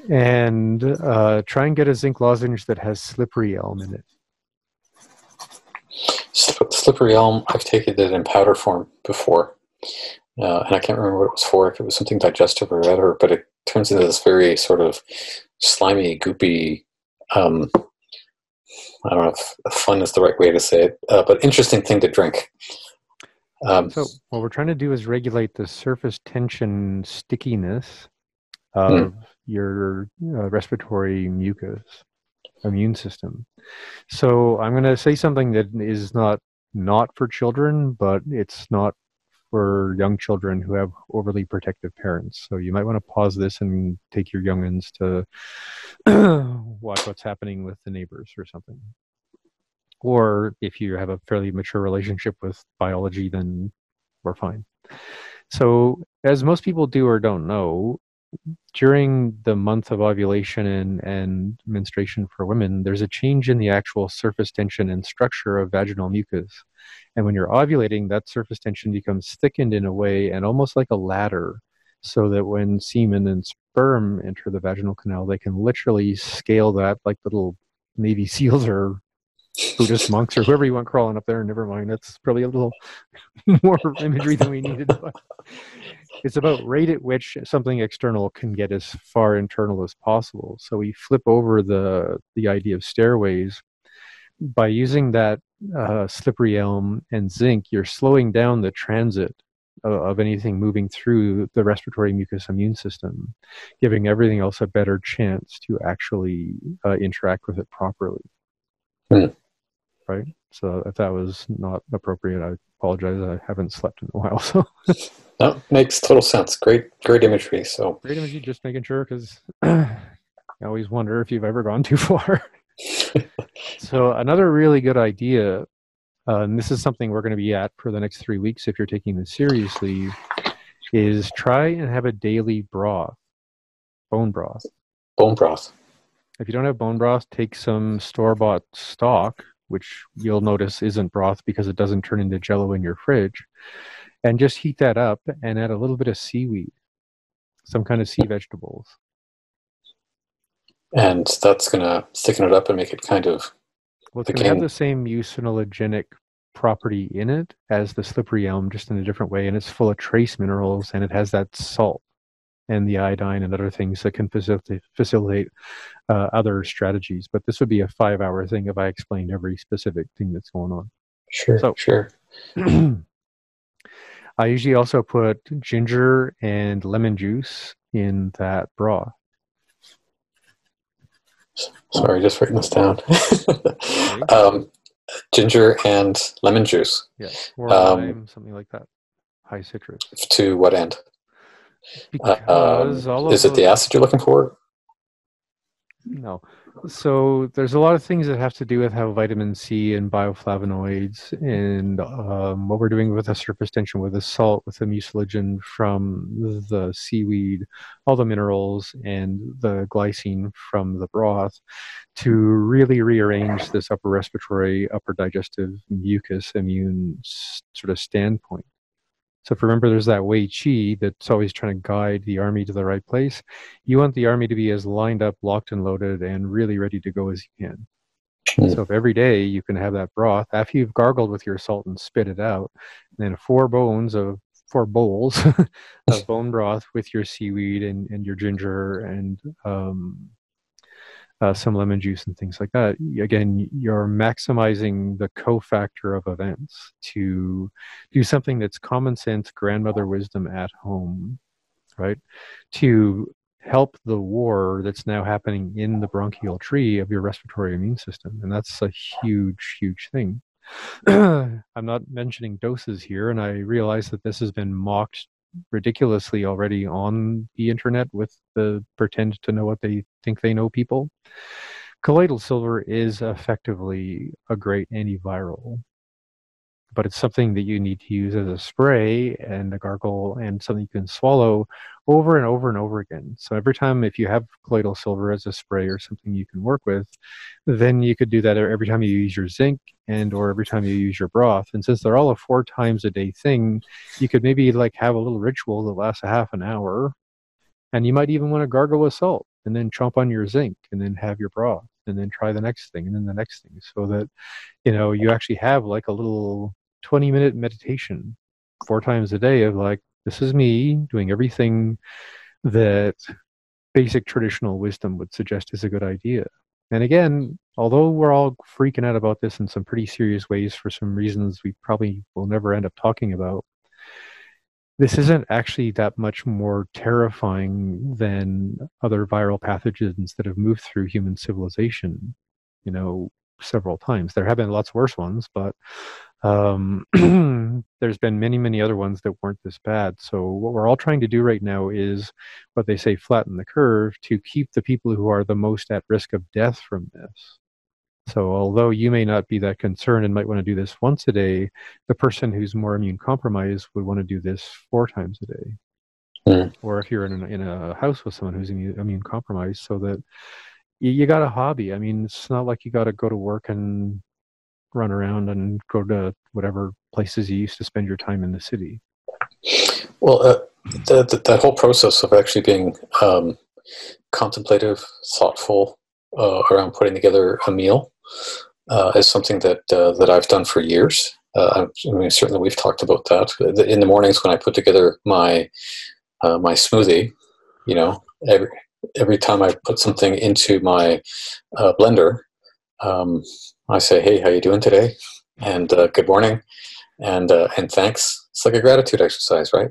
And uh, try and get a zinc lozenge that has slippery elm in it.
Slippery elm, I've taken it in powder form before. Uh, and I can't remember what it was for, if it was something digestive or whatever, but it turns into this very sort of slimy, goopy, um, I don't know if fun is the right way to say it, uh, but interesting thing to drink.
Um, so what we're trying to do is regulate the surface tension stickiness of hmm. your uh, respiratory mucus immune system. So I'm going to say something that is not not for children, but it's not for young children who have overly protective parents. So you might want to pause this and take your youngins to watch what's happening with the neighbors or something. Or if you have a fairly mature relationship with biology, then we're fine. So, as most people do or don't know, during the month of ovulation and, and menstruation for women, there's a change in the actual surface tension and structure of vaginal mucus. And when you're ovulating, that surface tension becomes thickened in a way and almost like a ladder, so that when semen and sperm enter the vaginal canal, they can literally scale that like little Navy SEALs or Buddhist monks or whoever you want crawling up there. Never mind, that's probably a little more imagery than we needed. But it's about rate at which something external can get as far internal as possible. So we flip over the the idea of stairways by using that uh, slippery elm and zinc. You're slowing down the transit of, of anything moving through the respiratory mucous immune system, giving everything else a better chance to actually uh, interact with it properly. Mm. Right. So if that was not appropriate, I apologize. I haven't slept in a while, so.
that makes total sense. Great, great imagery. So
great imagery. Just making sure because I always wonder if you've ever gone too far. so another really good idea, uh, and this is something we're going to be at for the next three weeks if you're taking this seriously, is try and have a daily broth, bone broth.
Bone broth.
If you don't have bone broth, take some store bought stock which you'll notice isn't broth because it doesn't turn into jello in your fridge. And just heat that up and add a little bit of seaweed, some kind of sea vegetables.
And that's going to thicken it up and make it kind of.
Well, it's going to have the same mucinogenic property in it as the slippery elm, just in a different way. And it's full of trace minerals and it has that salt and the iodine and other things that can facilitate, facilitate uh, other strategies. But this would be a five hour thing if I explained every specific thing that's going on.
Sure, so, sure.
I usually also put ginger and lemon juice in that broth.
Sorry, just writing this down. um, ginger and lemon juice.
Yeah, or um, lime, something like that. High citrus.
To what end? Because um, is it the acid you're looking for?
No. So there's a lot of things that have to do with how vitamin C and bioflavonoids and um, what we're doing with the surface tension, with the salt, with the mucilage from the seaweed, all the minerals and the glycine from the broth to really rearrange this upper respiratory, upper digestive mucus immune sort of standpoint. So if you remember, there's that Wei Qi that's always trying to guide the army to the right place. You want the army to be as lined up, locked and loaded, and really ready to go as you can. Mm. So if every day you can have that broth after you've gargled with your salt and spit it out, then four bones of four bowls of bone broth with your seaweed and, and your ginger and um, uh, some lemon juice and things like that. Again, you're maximizing the cofactor of events to do something that's common sense, grandmother wisdom at home, right? To help the war that's now happening in the bronchial tree of your respiratory immune system. And that's a huge, huge thing. I'm not mentioning doses here, and I realize that this has been mocked ridiculously already on the internet with the pretend to know what they think they know people. Colloidal silver is effectively a great antiviral, but it's something that you need to use as a spray and a gargle and something you can swallow over and over and over again. So every time, if you have colloidal silver as a spray or something you can work with, then you could do that every time you use your zinc and or every time you use your broth. And since they're all a four times a day thing, you could maybe like have a little ritual that lasts a half an hour, and you might even want to gargle with salt and then chomp on your zinc and then have your broth and then try the next thing and then the next thing so that you know you actually have like a little 20 minute meditation four times a day of like this is me doing everything that basic traditional wisdom would suggest is a good idea and again although we're all freaking out about this in some pretty serious ways for some reasons we probably will never end up talking about this isn't actually that much more terrifying than other viral pathogens that have moved through human civilization, you know, several times. There have been lots worse ones, but um, there's been many, many other ones that weren't this bad. So, what we're all trying to do right now is what they say flatten the curve to keep the people who are the most at risk of death from this. So, although you may not be that concerned and might want to do this once a day, the person who's more immune compromised would want to do this four times a day. Mm. Or if you're in a, in a house with someone who's immune, immune compromised, so that you, you got a hobby. I mean, it's not like you got to go to work and run around and go to whatever places you used to spend your time in the city.
Well, uh, that, that whole process of actually being um, contemplative, thoughtful uh, around putting together a meal uh, is something that uh, that I've done for years. Uh, I mean, certainly we've talked about that in the mornings when I put together my uh, my smoothie. You know, every every time I put something into my blender, um, I say, "Hey, how you doing today?" and uh, "Good morning," and uh, and thanks. It's like a gratitude exercise, right?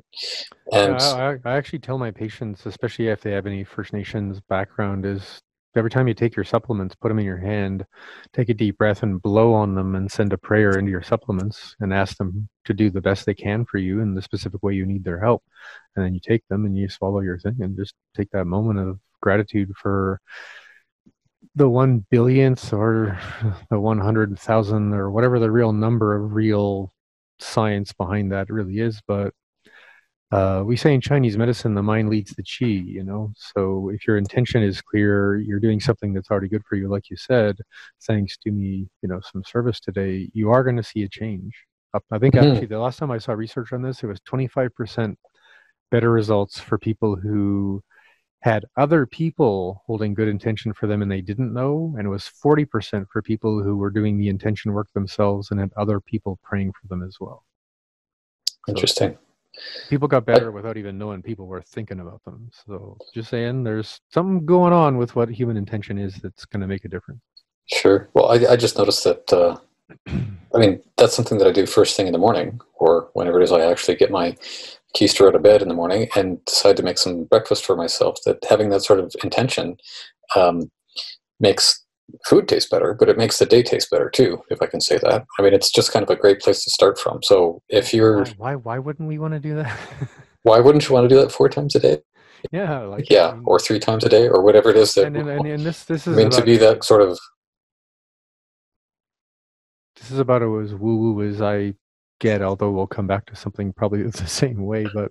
And I, I actually tell my patients, especially if they have any First Nations background, is every time you take your supplements, put them in your hand, take a deep breath and blow on them and send a prayer into your supplements and ask them to do the best they can for you in the specific way you need their help. And then you take them and you swallow your thing and just take that moment of gratitude for the one billionth or the 100,000 or whatever the real number of real science behind that really is. But uh, we say in Chinese medicine, the mind leads the qi, you know. So if your intention is clear, you're doing something that's already good for you, like you said, thanks to me, you know, some service today, you are going to see a change. I think mm-hmm. actually the last time I saw research on this, it was 25% better results for people who had other people holding good intention for them and they didn't know. And it was 40% for people who were doing the intention work themselves and had other people praying for them as well.
Interesting. So,
people got better without even knowing people were thinking about them. So just saying, there's something going on with what human intention is that's going to make a difference.
Sure. Well, I, I just noticed that. Uh, I mean, that's something that I do first thing in the morning, or whenever it is I actually get my keister out of bed in the morning and decide to make some breakfast for myself. That having that sort of intention um, makes food taste better, but it makes the day taste better too, if I can say that. I mean, it's just kind of a great place to start from. So if you're
why why, why wouldn't we want to do that?
why wouldn't you want to do that four times a day?
Yeah, like
yeah, mean, or three times a day, or whatever it is that.
And, and, and, and this this is
I mean to be that sort of.
This is about as woo woo as I get. Although we'll come back to something probably the same way, but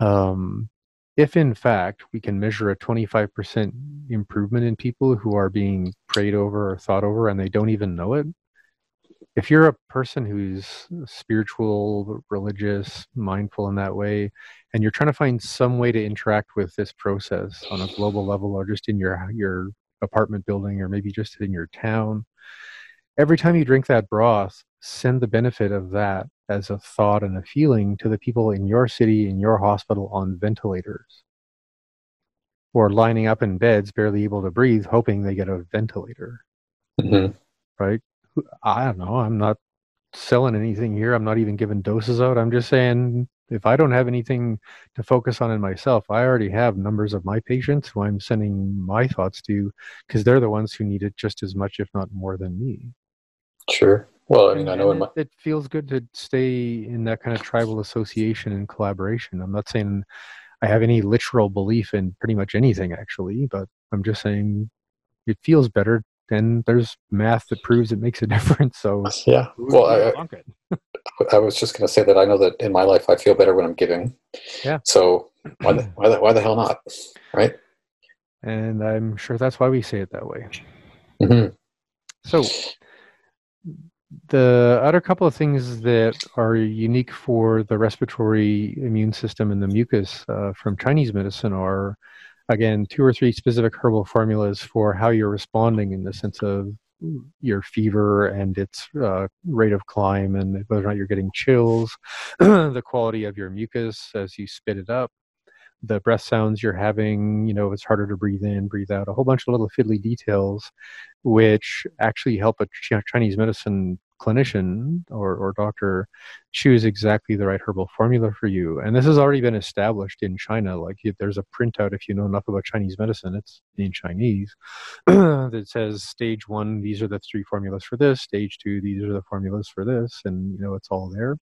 um, if in fact we can measure a 25% improvement in people who are being prayed over or thought over and they don't even know it, if you're a person who's spiritual, religious, mindful in that way, and you're trying to find some way to interact with this process on a global level or just in your your apartment building or maybe just in your town, every time you drink that broth, send the benefit of that as a thought and a feeling to the people in your city, in your hospital on ventilators or lining up in beds, barely able to breathe, hoping they get a ventilator. Mm-hmm. Right? I don't know. I'm not selling anything here. I'm not even giving doses out. I'm just saying if I don't have anything to focus on in myself, I already have numbers of my patients who I'm sending my thoughts to because they're the ones who need it just as much, if not more, than me.
Sure. Well, I mean, I know
it, my... it feels good to stay in that kind of tribal association and collaboration. I'm not saying I have any literal belief in pretty much anything, actually, but I'm just saying it feels better. And there's math that proves it makes a difference. So
yeah, well, I, I was just going to say that I know that in my life I feel better when I'm giving.
Yeah.
So why the, why the, why the hell not? Right.
And I'm sure that's why we say it that way.
Mm-hmm.
So, the other couple of things that are unique for the respiratory immune system and the mucus uh, from Chinese medicine are, again, two or three specific herbal formulas for how you're responding in the sense of your fever and its uh, rate of climb and whether or not you're getting chills, the quality of your mucus as you spit it up, the breath sounds you're having, you know, it's harder to breathe in, breathe out, a whole bunch of little fiddly details, which actually help a Chinese medicine clinician or, or doctor choose exactly the right herbal formula for you. And this has already been established in China. Like there's a printout, if you know enough about Chinese medicine, it's in Chinese, that says stage one, these are the three formulas for this, stage two, these are the formulas for this, and you know, it's all there.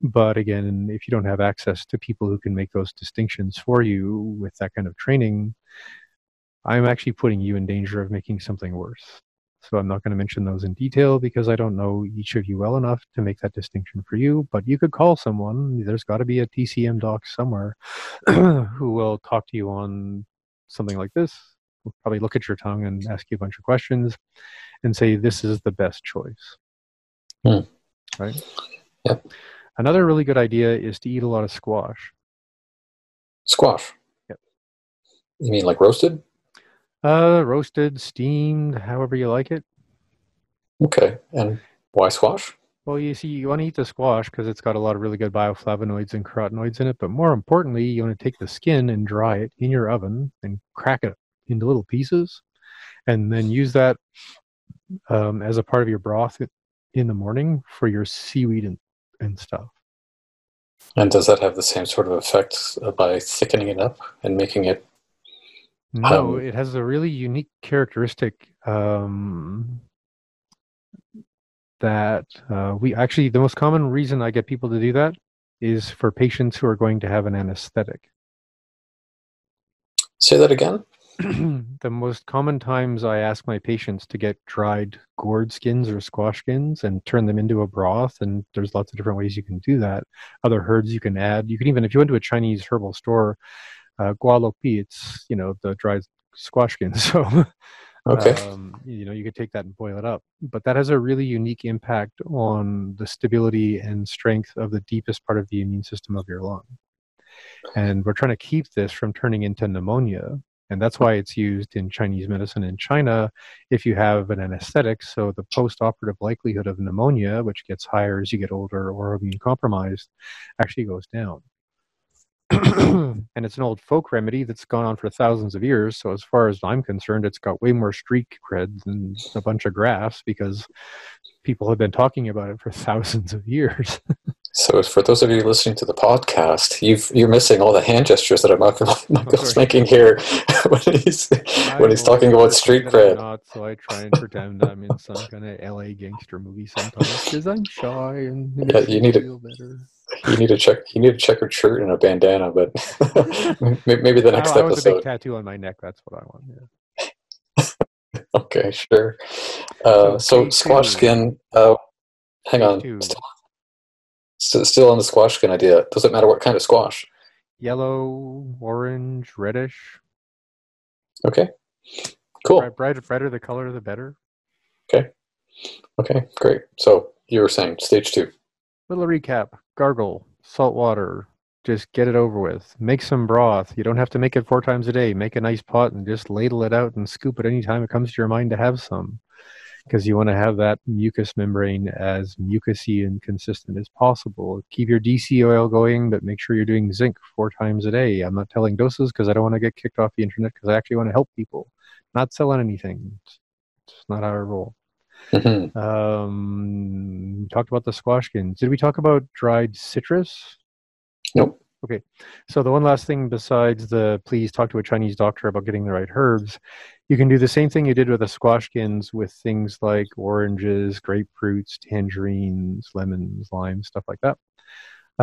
But again, if you don't have access to people who can make those distinctions for you with that kind of training, I'm actually putting you in danger of making something worse. So I'm not going to mention those in detail because I don't know each of you well enough to make that distinction for you. But you could call someone. There's got to be a TCM doc somewhere who will talk to you on something like this. We'll probably look at your tongue and ask you a bunch of questions and say this is the best choice.
Hmm.
Right?
Yep.
Another really good idea is to eat a lot of squash.
Squash.
Yep.
You mean like roasted?
Uh, roasted, steamed, however you like it.
Okay. And why squash?
Well, you see, you want to eat the squash because it's got a lot of really good bioflavonoids and carotenoids in it. But more importantly, you want to take the skin and dry it in your oven and crack it into little pieces, and then use that um, as a part of your broth in the morning for your seaweed and and stuff.
And does that have the same sort of effect by thickening it up and making it?
No, um, it has a really unique characteristic um, that uh, we actually, the most common reason I get people to do that is for patients who are going to have an anesthetic.
Say that again.
the most common times I ask my patients to get dried gourd skins or squash skins and turn them into a broth, and there's lots of different ways you can do that. Other herbs you can add. You can even, if you went to a Chinese herbal store, uh, gualopi, it's you know the dried squash skins. So,
okay,
um, you know you could take that and boil it up. But that has a really unique impact on the stability and strength of the deepest part of the immune system of your lung. And we're trying to keep this from turning into pneumonia and that's why it's used in Chinese medicine in China if you have an anesthetic. So the post operative likelihood of pneumonia, which gets higher as you get older or immune compromised, actually goes down. and it's an old folk remedy that's gone on for thousands of years. So, as far as I'm concerned, it's got way more street cred than a bunch of graphs because people have been talking about it for thousands of years.
So, for those of you listening to the podcast, you are missing all the hand gestures that Michael, Michael's oh, making here when he's when he's talking about street cred.
Not, so I try and pretend I'm in some kind of LA gangster movie sometimes because I'm shy and
yeah, you need to better. You need to check. You need a checkered shirt and a bandana, but maybe the next
I,
I
was a big tattoo on my neck. That's what I want.
Yeah. okay, sure. Uh, so squash skin. Uh, hang on. Still, still on the squash skin idea. Doesn't matter what kind of squash.
Yellow, orange, reddish.
Okay. Cool.
Bright, brighter, brighter the color, the better.
Okay. Okay, great. So you were saying stage two.
Little recap: gargle, salt water. Just get it over with. Make some broth. You don't have to make it four times a day. Make a nice pot and just ladle it out and scoop it anytime it comes to your mind to have some because you want to have that mucous membrane as mucousy and consistent as possible. Keep your DC oil going, but make sure you're doing zinc four times a day. I'm not telling doses because I don't want to get kicked off the internet because I actually want to help people, not selling anything. It's, it's not our role. Mm-hmm. Um, we talked about the squashkins. Did we talk about dried citrus?
Nope.
Okay, so the one last thing besides the please talk to a Chinese doctor about getting the right herbs, you can do the same thing you did with the squashkins with things like oranges, grapefruits, tangerines, lemons, limes, stuff like that.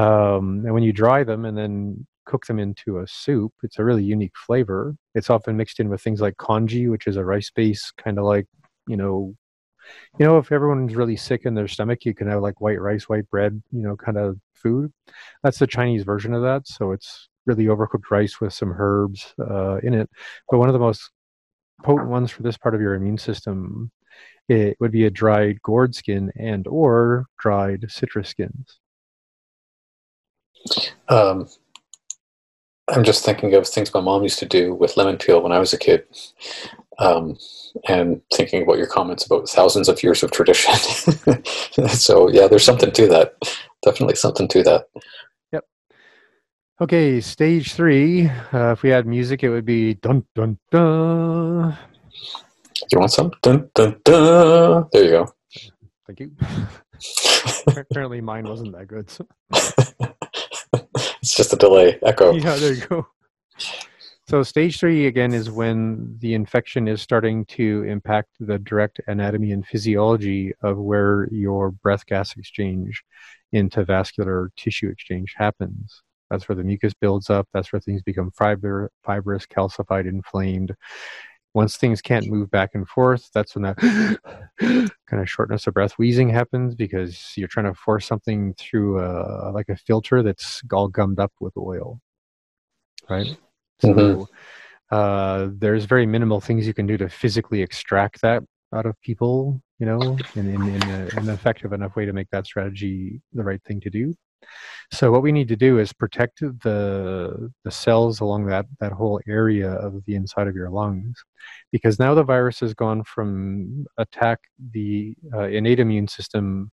Um, and when you dry them and then cook them into a soup, it's a really unique flavor. It's often mixed in with things like congee, which is a rice base kind of like, you know, you know, if everyone's really sick in their stomach, you can have like white rice, white bread, you know, kind of food. That's the Chinese version of that. So it's really overcooked rice with some herbs uh, in it. But one of the most potent ones for this part of your immune system it would be a dried gourd skin and or dried citrus skins.
Um, I'm just thinking of things my mom used to do with lemon peel when I was a kid, um, and thinking about your comments about thousands of years of tradition. so yeah, there's something to that. Definitely something to that.
Yep. Okay, stage three. Uh, if we had music, it would be dun dun dun.
You want some? Dun dun dun. There you go.
Thank you. Apparently, mine wasn't that good. So.
it's just a delay echo.
Yeah, there you go. So stage three again is when the infection is starting to impact the direct anatomy and physiology of where your breath gas exchange into vascular tissue exchange happens. That's where the mucus builds up. That's where things become fiber, fibrous, calcified, inflamed. Once things can't move back and forth, that's when that kind of shortness of breath wheezing happens because you're trying to force something through a, like a filter that's all gummed up with oil, right?
Mm-hmm.
So uh, there's very minimal things you can do to physically extract that out of people, you know, in, in, in a, an effective enough way to make that strategy the right thing to do. So what we need to do is protect the the cells along that that whole area of the inside of your lungs, because now the virus has gone from attack the uh, innate immune system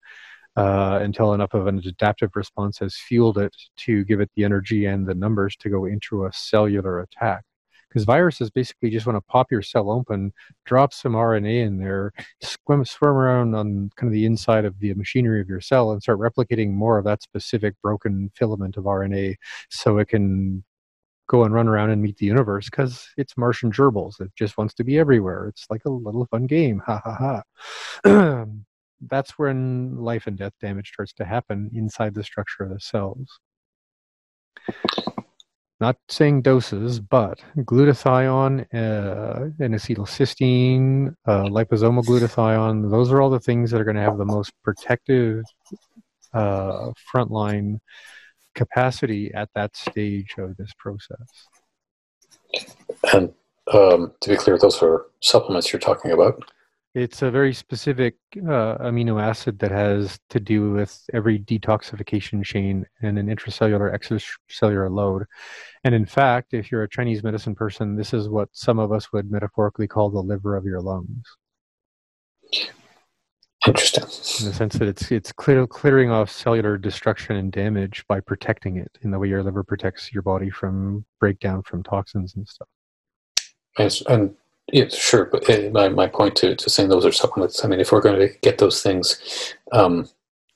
uh, until enough of an adaptive response has fueled it to give it the energy and the numbers to go into a cellular attack because viruses basically just want to pop your cell open, drop some RNA in there, swim, swim around on kind of the inside of the machinery of your cell and start replicating more of that specific broken filament of RNA so it can go and run around and meet the universe because it's Martian gerbils. It just wants to be everywhere. It's like a little fun game. Ha ha ha. That's when life and death damage starts to happen inside the structure of the cells not saying doses, but glutathione uh, and acetylcysteine, uh, liposomal glutathione, those are all the things that are going to have the most protective uh, frontline capacity at that stage of this process.
And um, to be clear, those are supplements you're talking about.
It's a very specific uh, amino acid that has to do with every detoxification chain and an intracellular, extracellular load. And in fact, if you're a Chinese medicine person, this is what some of us would metaphorically call the liver of your lungs.
Interesting.
In the sense that it's it's clear, clearing off cellular destruction and damage by protecting it in the way your liver protects your body from breakdown from toxins and stuff.
Yes, and yeah, sure. But my, my point to, to saying those are supplements, I mean, if we're going to get those things, um,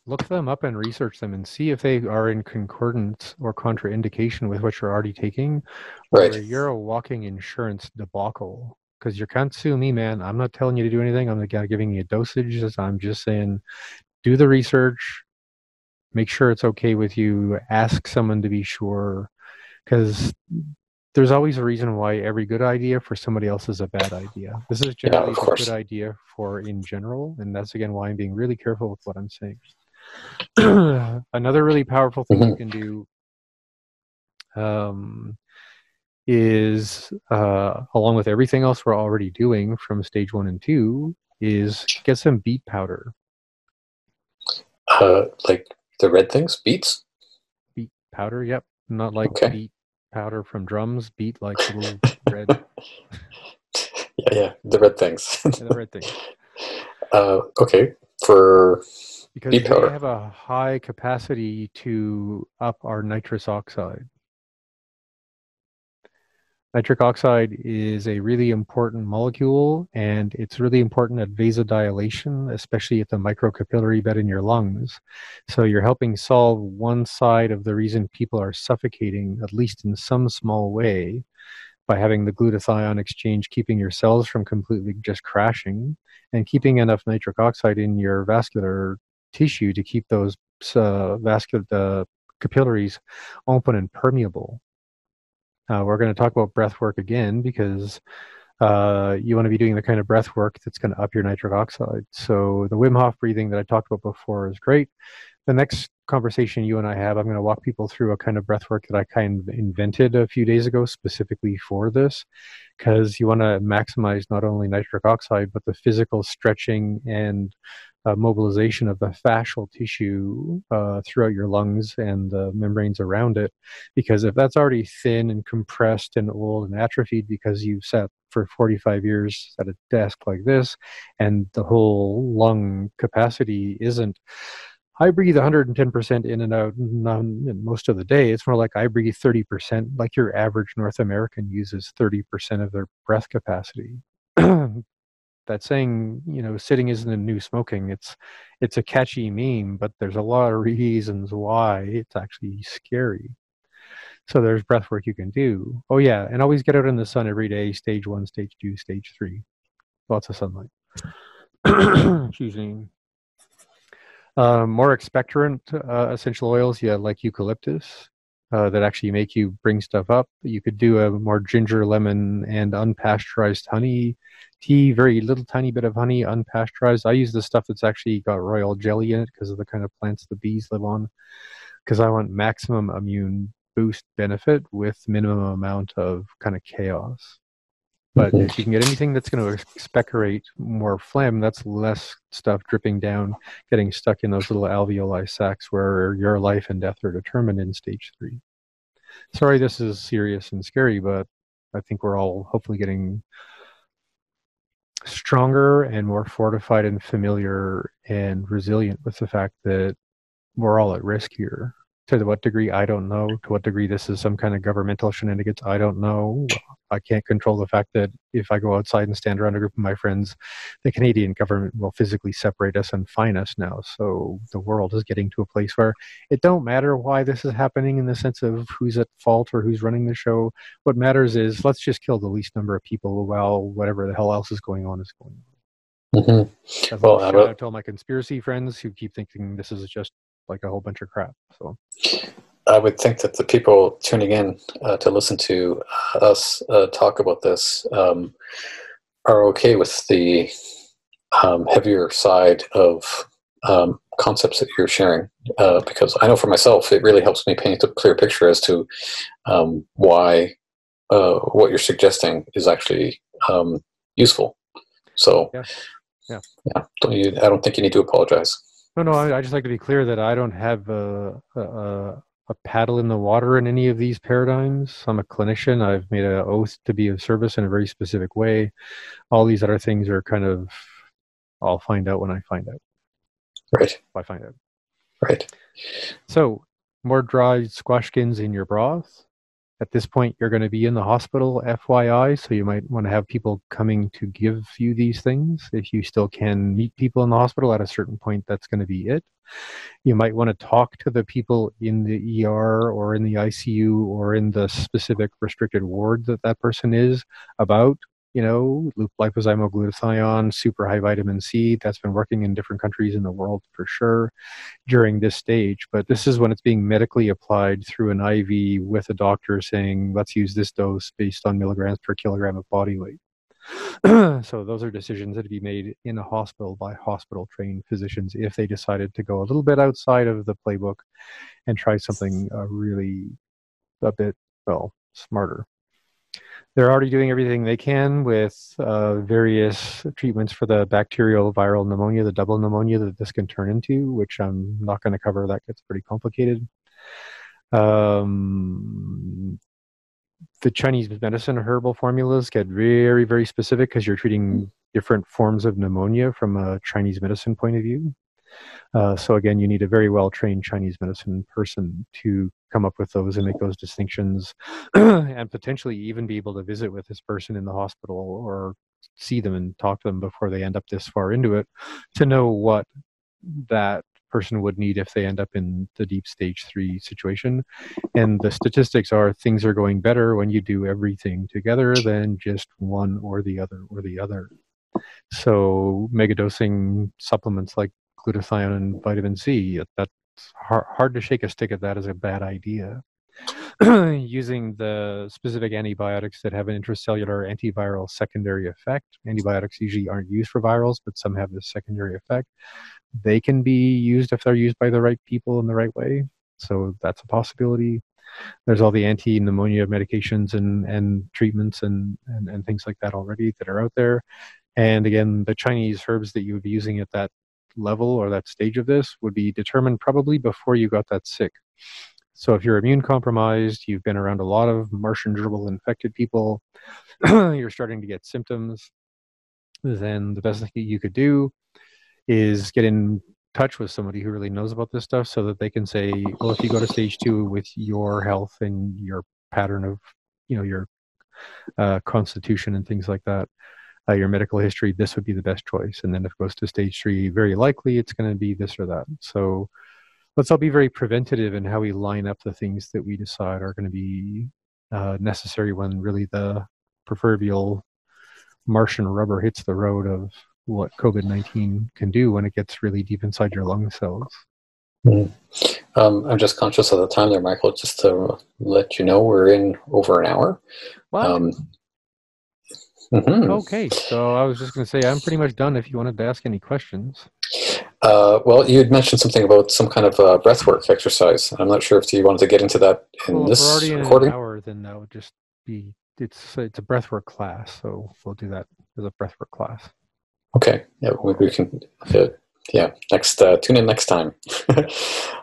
look them up and research them and see if they are in concordance or contraindication with what you're already taking.
Right.
You're a walking insurance debacle. Because you can't sue me, man. I'm not telling you to do anything. I'm not giving you dosages. I'm just saying do the research, make sure it's okay with you, ask someone to be sure. Because there's always a reason why every good idea for somebody else is a bad idea. This is generally
yeah,
a good idea for in general, and that's again why I'm being really careful with what I'm saying. Another really powerful thing mm-hmm. you can do um, is, uh, along with everything else we're already doing from stage one and two, is get some beet powder.
Uh, like the red things, beets.
Beet powder. Yep, not like okay. beet powder from drums beat like little red.
Yeah, yeah, the red things.
yeah, the red things.
Uh, okay, for
because they powder. have a high capacity to up our nitrous oxide. Nitric oxide is a really important molecule and it's really important at vasodilation, especially at the microcapillary bed in your lungs. So you're helping solve one side of the reason people are suffocating, at least in some small way, by having the glutathione exchange keeping your cells from completely just crashing and keeping enough nitric oxide in your vascular tissue to keep those uh, vascular capillaries open and permeable. Uh, we're going to talk about breath work again because uh, you want to be doing the kind of breath work that's going to up your nitric oxide. So the Wim Hof breathing that I talked about before is great, the next conversation you and I have, I'm going to walk people through a kind of breath work that I kind of invented a few days ago specifically for this, because you want to maximize not only nitric oxide, but the physical stretching and uh, mobilization of the fascial tissue uh, throughout your lungs and the membranes around it. Because if that's already thin and compressed and old and atrophied because you've sat for 45 years at a desk like this, and the whole lung capacity isn't I breathe 110% in and out most of the day. It's more like I breathe 30%, like your average North American uses 30% of their breath capacity. that saying, you know, sitting isn't a new smoking. It's it's a catchy meme, but there's a lot of reasons why it's actually scary. So there's breath work you can do. Oh yeah, and always get out in the sun every day. Stage one, stage two, stage three. Lots of sunlight. Excuse me. Uh, more expectorant uh, essential oils, yeah, like eucalyptus, uh, that actually make you bring stuff up. You could do a more ginger, lemon, and unpasteurized honey tea. Very little tiny bit of honey, unpasteurized. I use the stuff that's actually got royal jelly in it because of the kind of plants the bees live on. Because I want maximum immune boost benefit with minimum amount of kind of chaos. But mm-hmm. if you can get anything that's going to expectorate more phlegm, that's less stuff dripping down, getting stuck in those little alveoli sacs where your life and death are determined in stage three. Sorry, this is serious and scary, but I think we're all hopefully getting stronger and more fortified and familiar and resilient with the fact that we're all at risk here to what degree i don't know to what degree this is some kind of governmental shenanigans i don't know. I can't control the fact that if i go outside and stand around a group of my friends the canadian government will physically separate us and fine us now. So the world is getting to a place where it don't matter why this is happening in the sense of who's at fault or who's running the show. What matters is let's just kill the least number of people while whatever the hell else is going on is going on. Mm-hmm. Well, shout out to all my conspiracy friends who keep thinking this is just like a whole bunch of crap. So
I would think that the people tuning in uh, to listen to us uh, talk about this um, are okay with the um, heavier side of um, concepts that you're sharing, uh, because I know for myself it really helps me paint a clear picture as to um, why uh, what you're suggesting is actually um, useful. So,
yeah, yeah,
yeah don't you, I don't think you need to apologize.
No, no. I, I just like to be clear that I don't have a, a, a paddle in the water in any of these paradigms. I'm a clinician. I've made an oath to be of service in a very specific way. All these other things are kind of, I'll find out when I find out.
Right. If
I find out.
Right.
So, more dried squash skins in your broth. At this point, you're going to be in the hospital, FYI, so you might want to have people coming to give you these things. If you still can meet people in the hospital at a certain point, that's going to be it. You might want to talk to the people in the ER or in the ICU or in the specific restricted ward that that person is about you know, glutathione, super high vitamin C. That's been working in different countries in the world for sure during this stage. But this is when it's being medically applied through an IV with a doctor saying, let's use this dose based on milligrams per kilogram of body weight. so those are decisions that be made in a hospital by hospital trained physicians if they decided to go a little bit outside of the playbook and try something uh, really a bit well smarter they're already doing everything they can with uh, various treatments for the bacterial viral pneumonia, the double pneumonia that this can turn into, which I'm not going to cover. That gets pretty complicated. Um, the Chinese medicine herbal formulas get very, very specific because you're treating different forms of pneumonia from a Chinese medicine point of view. Uh, so again, you need a very well trained Chinese medicine person to come up with those and make those distinctions, and potentially even be able to visit with this person in the hospital or see them and talk to them before they end up this far into it, to know what that person would need if they end up in the deep stage three situation. And the statistics are things are going better when you do everything together than just one or the other or the other. So megadosing supplements like glutathione and vitamin C. That's hard, hard to shake a stick at that as a bad idea. using the specific antibiotics that have an intracellular antiviral secondary effect. Antibiotics usually aren't used for virals, but some have this secondary effect. They can be used if they're used by the right people in the right way. So that's a possibility. There's all the anti-pneumonia medications and, and treatments and, and, and things like that already that are out there. And again, the Chinese herbs that you would be using at that level or that stage of this would be determined probably before you got that sick. So if you're immune compromised, you've been around a lot of Martian gerbil infected people, you're starting to get symptoms, then the best thing you could do is get in touch with somebody who really knows about this stuff so that they can say, well, if you go to stage two with your health and your pattern of, you know, your uh, constitution and things like that, uh, your medical history, this would be the best choice. And then if it goes to stage three, very likely it's going to be this or that. So let's all be very preventative in how we line up the things that we decide are going to be uh, necessary when really the proverbial Martian rubber hits the road of what COVID 19 can do when it gets really deep inside your lung cells.
Mm. Um, I'm just conscious of the time there, Michael, just to let you know we're in over an hour.
What? Um, mm-hmm. Okay, so I was just going to say I'm pretty much done if you wanted to ask any questions.
Uh, well, you had mentioned something about some kind of uh, breathwork exercise. I'm not sure if you wanted to get into that in
well,
this
if we're already
recording.
In an hour, then that would just be it's it's a breathwork class, so we'll do that as a breathwork class.
Okay, yeah, we, we can. Uh, yeah, next uh, tune in next time.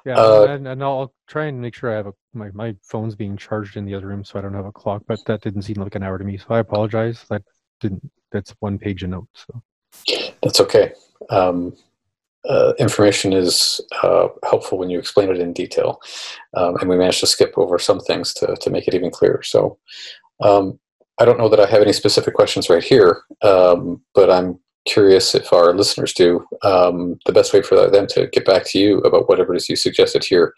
yeah, uh, and, and, I'll try and make sure I have a my my phone's being charged in the other room, so I don't have a clock. But that didn't seem like an hour to me, so I apologize. That didn't. That's one page of notes. So
that's okay. Um, uh, information is uh, helpful when you explain it in detail, um, and we managed to skip over some things to to make it even clearer. So. Um, I don't know that I have any specific questions right here, um, but I'm curious if our listeners do, um, the best way for them to get back to you about whatever it is you suggested here.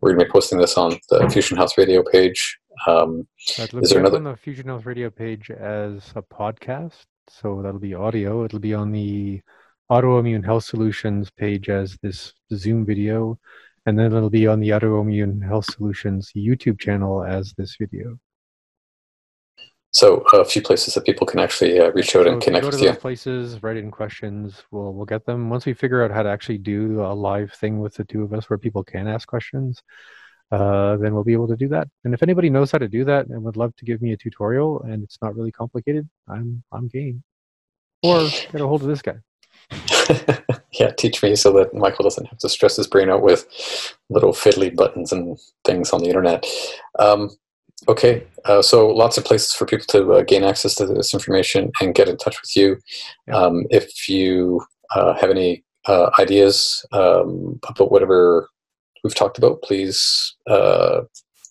We're going to be posting this on the Fusion Health Radio page. Um,
is there another on the Fusion Health Radio page as a podcast? So that'll be audio. It'll be on the Autoimmune Health Solutions page as this Zoom video, and then it'll be on the Autoimmune Health Solutions YouTube channel as this video.
So a few places that people can actually uh, reach out so and connect
go
to
with
you.
Places, write in questions. We'll we'll get them once we figure out how to actually do a live thing with the two of us where people can ask questions. Uh, then we'll be able to do that. And if anybody knows how to do that and would love to give me a tutorial and it's not really complicated, I'm I'm game. Or get a hold of this guy.
yeah, teach me so that Michael doesn't have to stress his brain out with little fiddly buttons and things on the internet. Um, Okay, uh, so lots of places for people to uh, gain access to this information and get in touch with you. Yeah. Um, if you uh, have any uh, ideas um, about whatever we've talked about, please uh,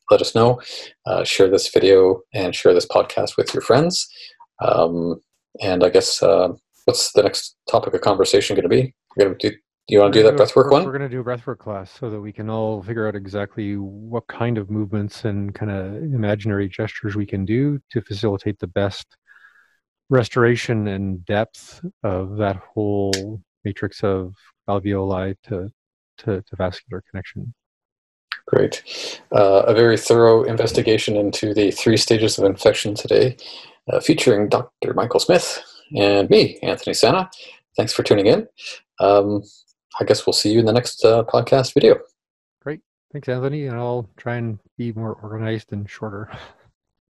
let us know. Uh, share this video and share this podcast with your friends. Um, and I guess what's the next topic of conversation going to be? We're going to do you want to do that breathwork one?
We're going to do a breathwork class so that we can all figure out exactly what kind of movements and kind of imaginary gestures we can do to facilitate the best restoration and depth of that whole matrix of alveoli to, to, to vascular connection.
Great. Uh, a very thorough investigation into the three stages of infection today, uh, featuring Dr. Michael Smith and me, Anthony Santa. Thanks for tuning in. Um, I guess we'll see you in the next uh, podcast video.
Great. Thanks, Anthony. And I'll try and be more organized and shorter.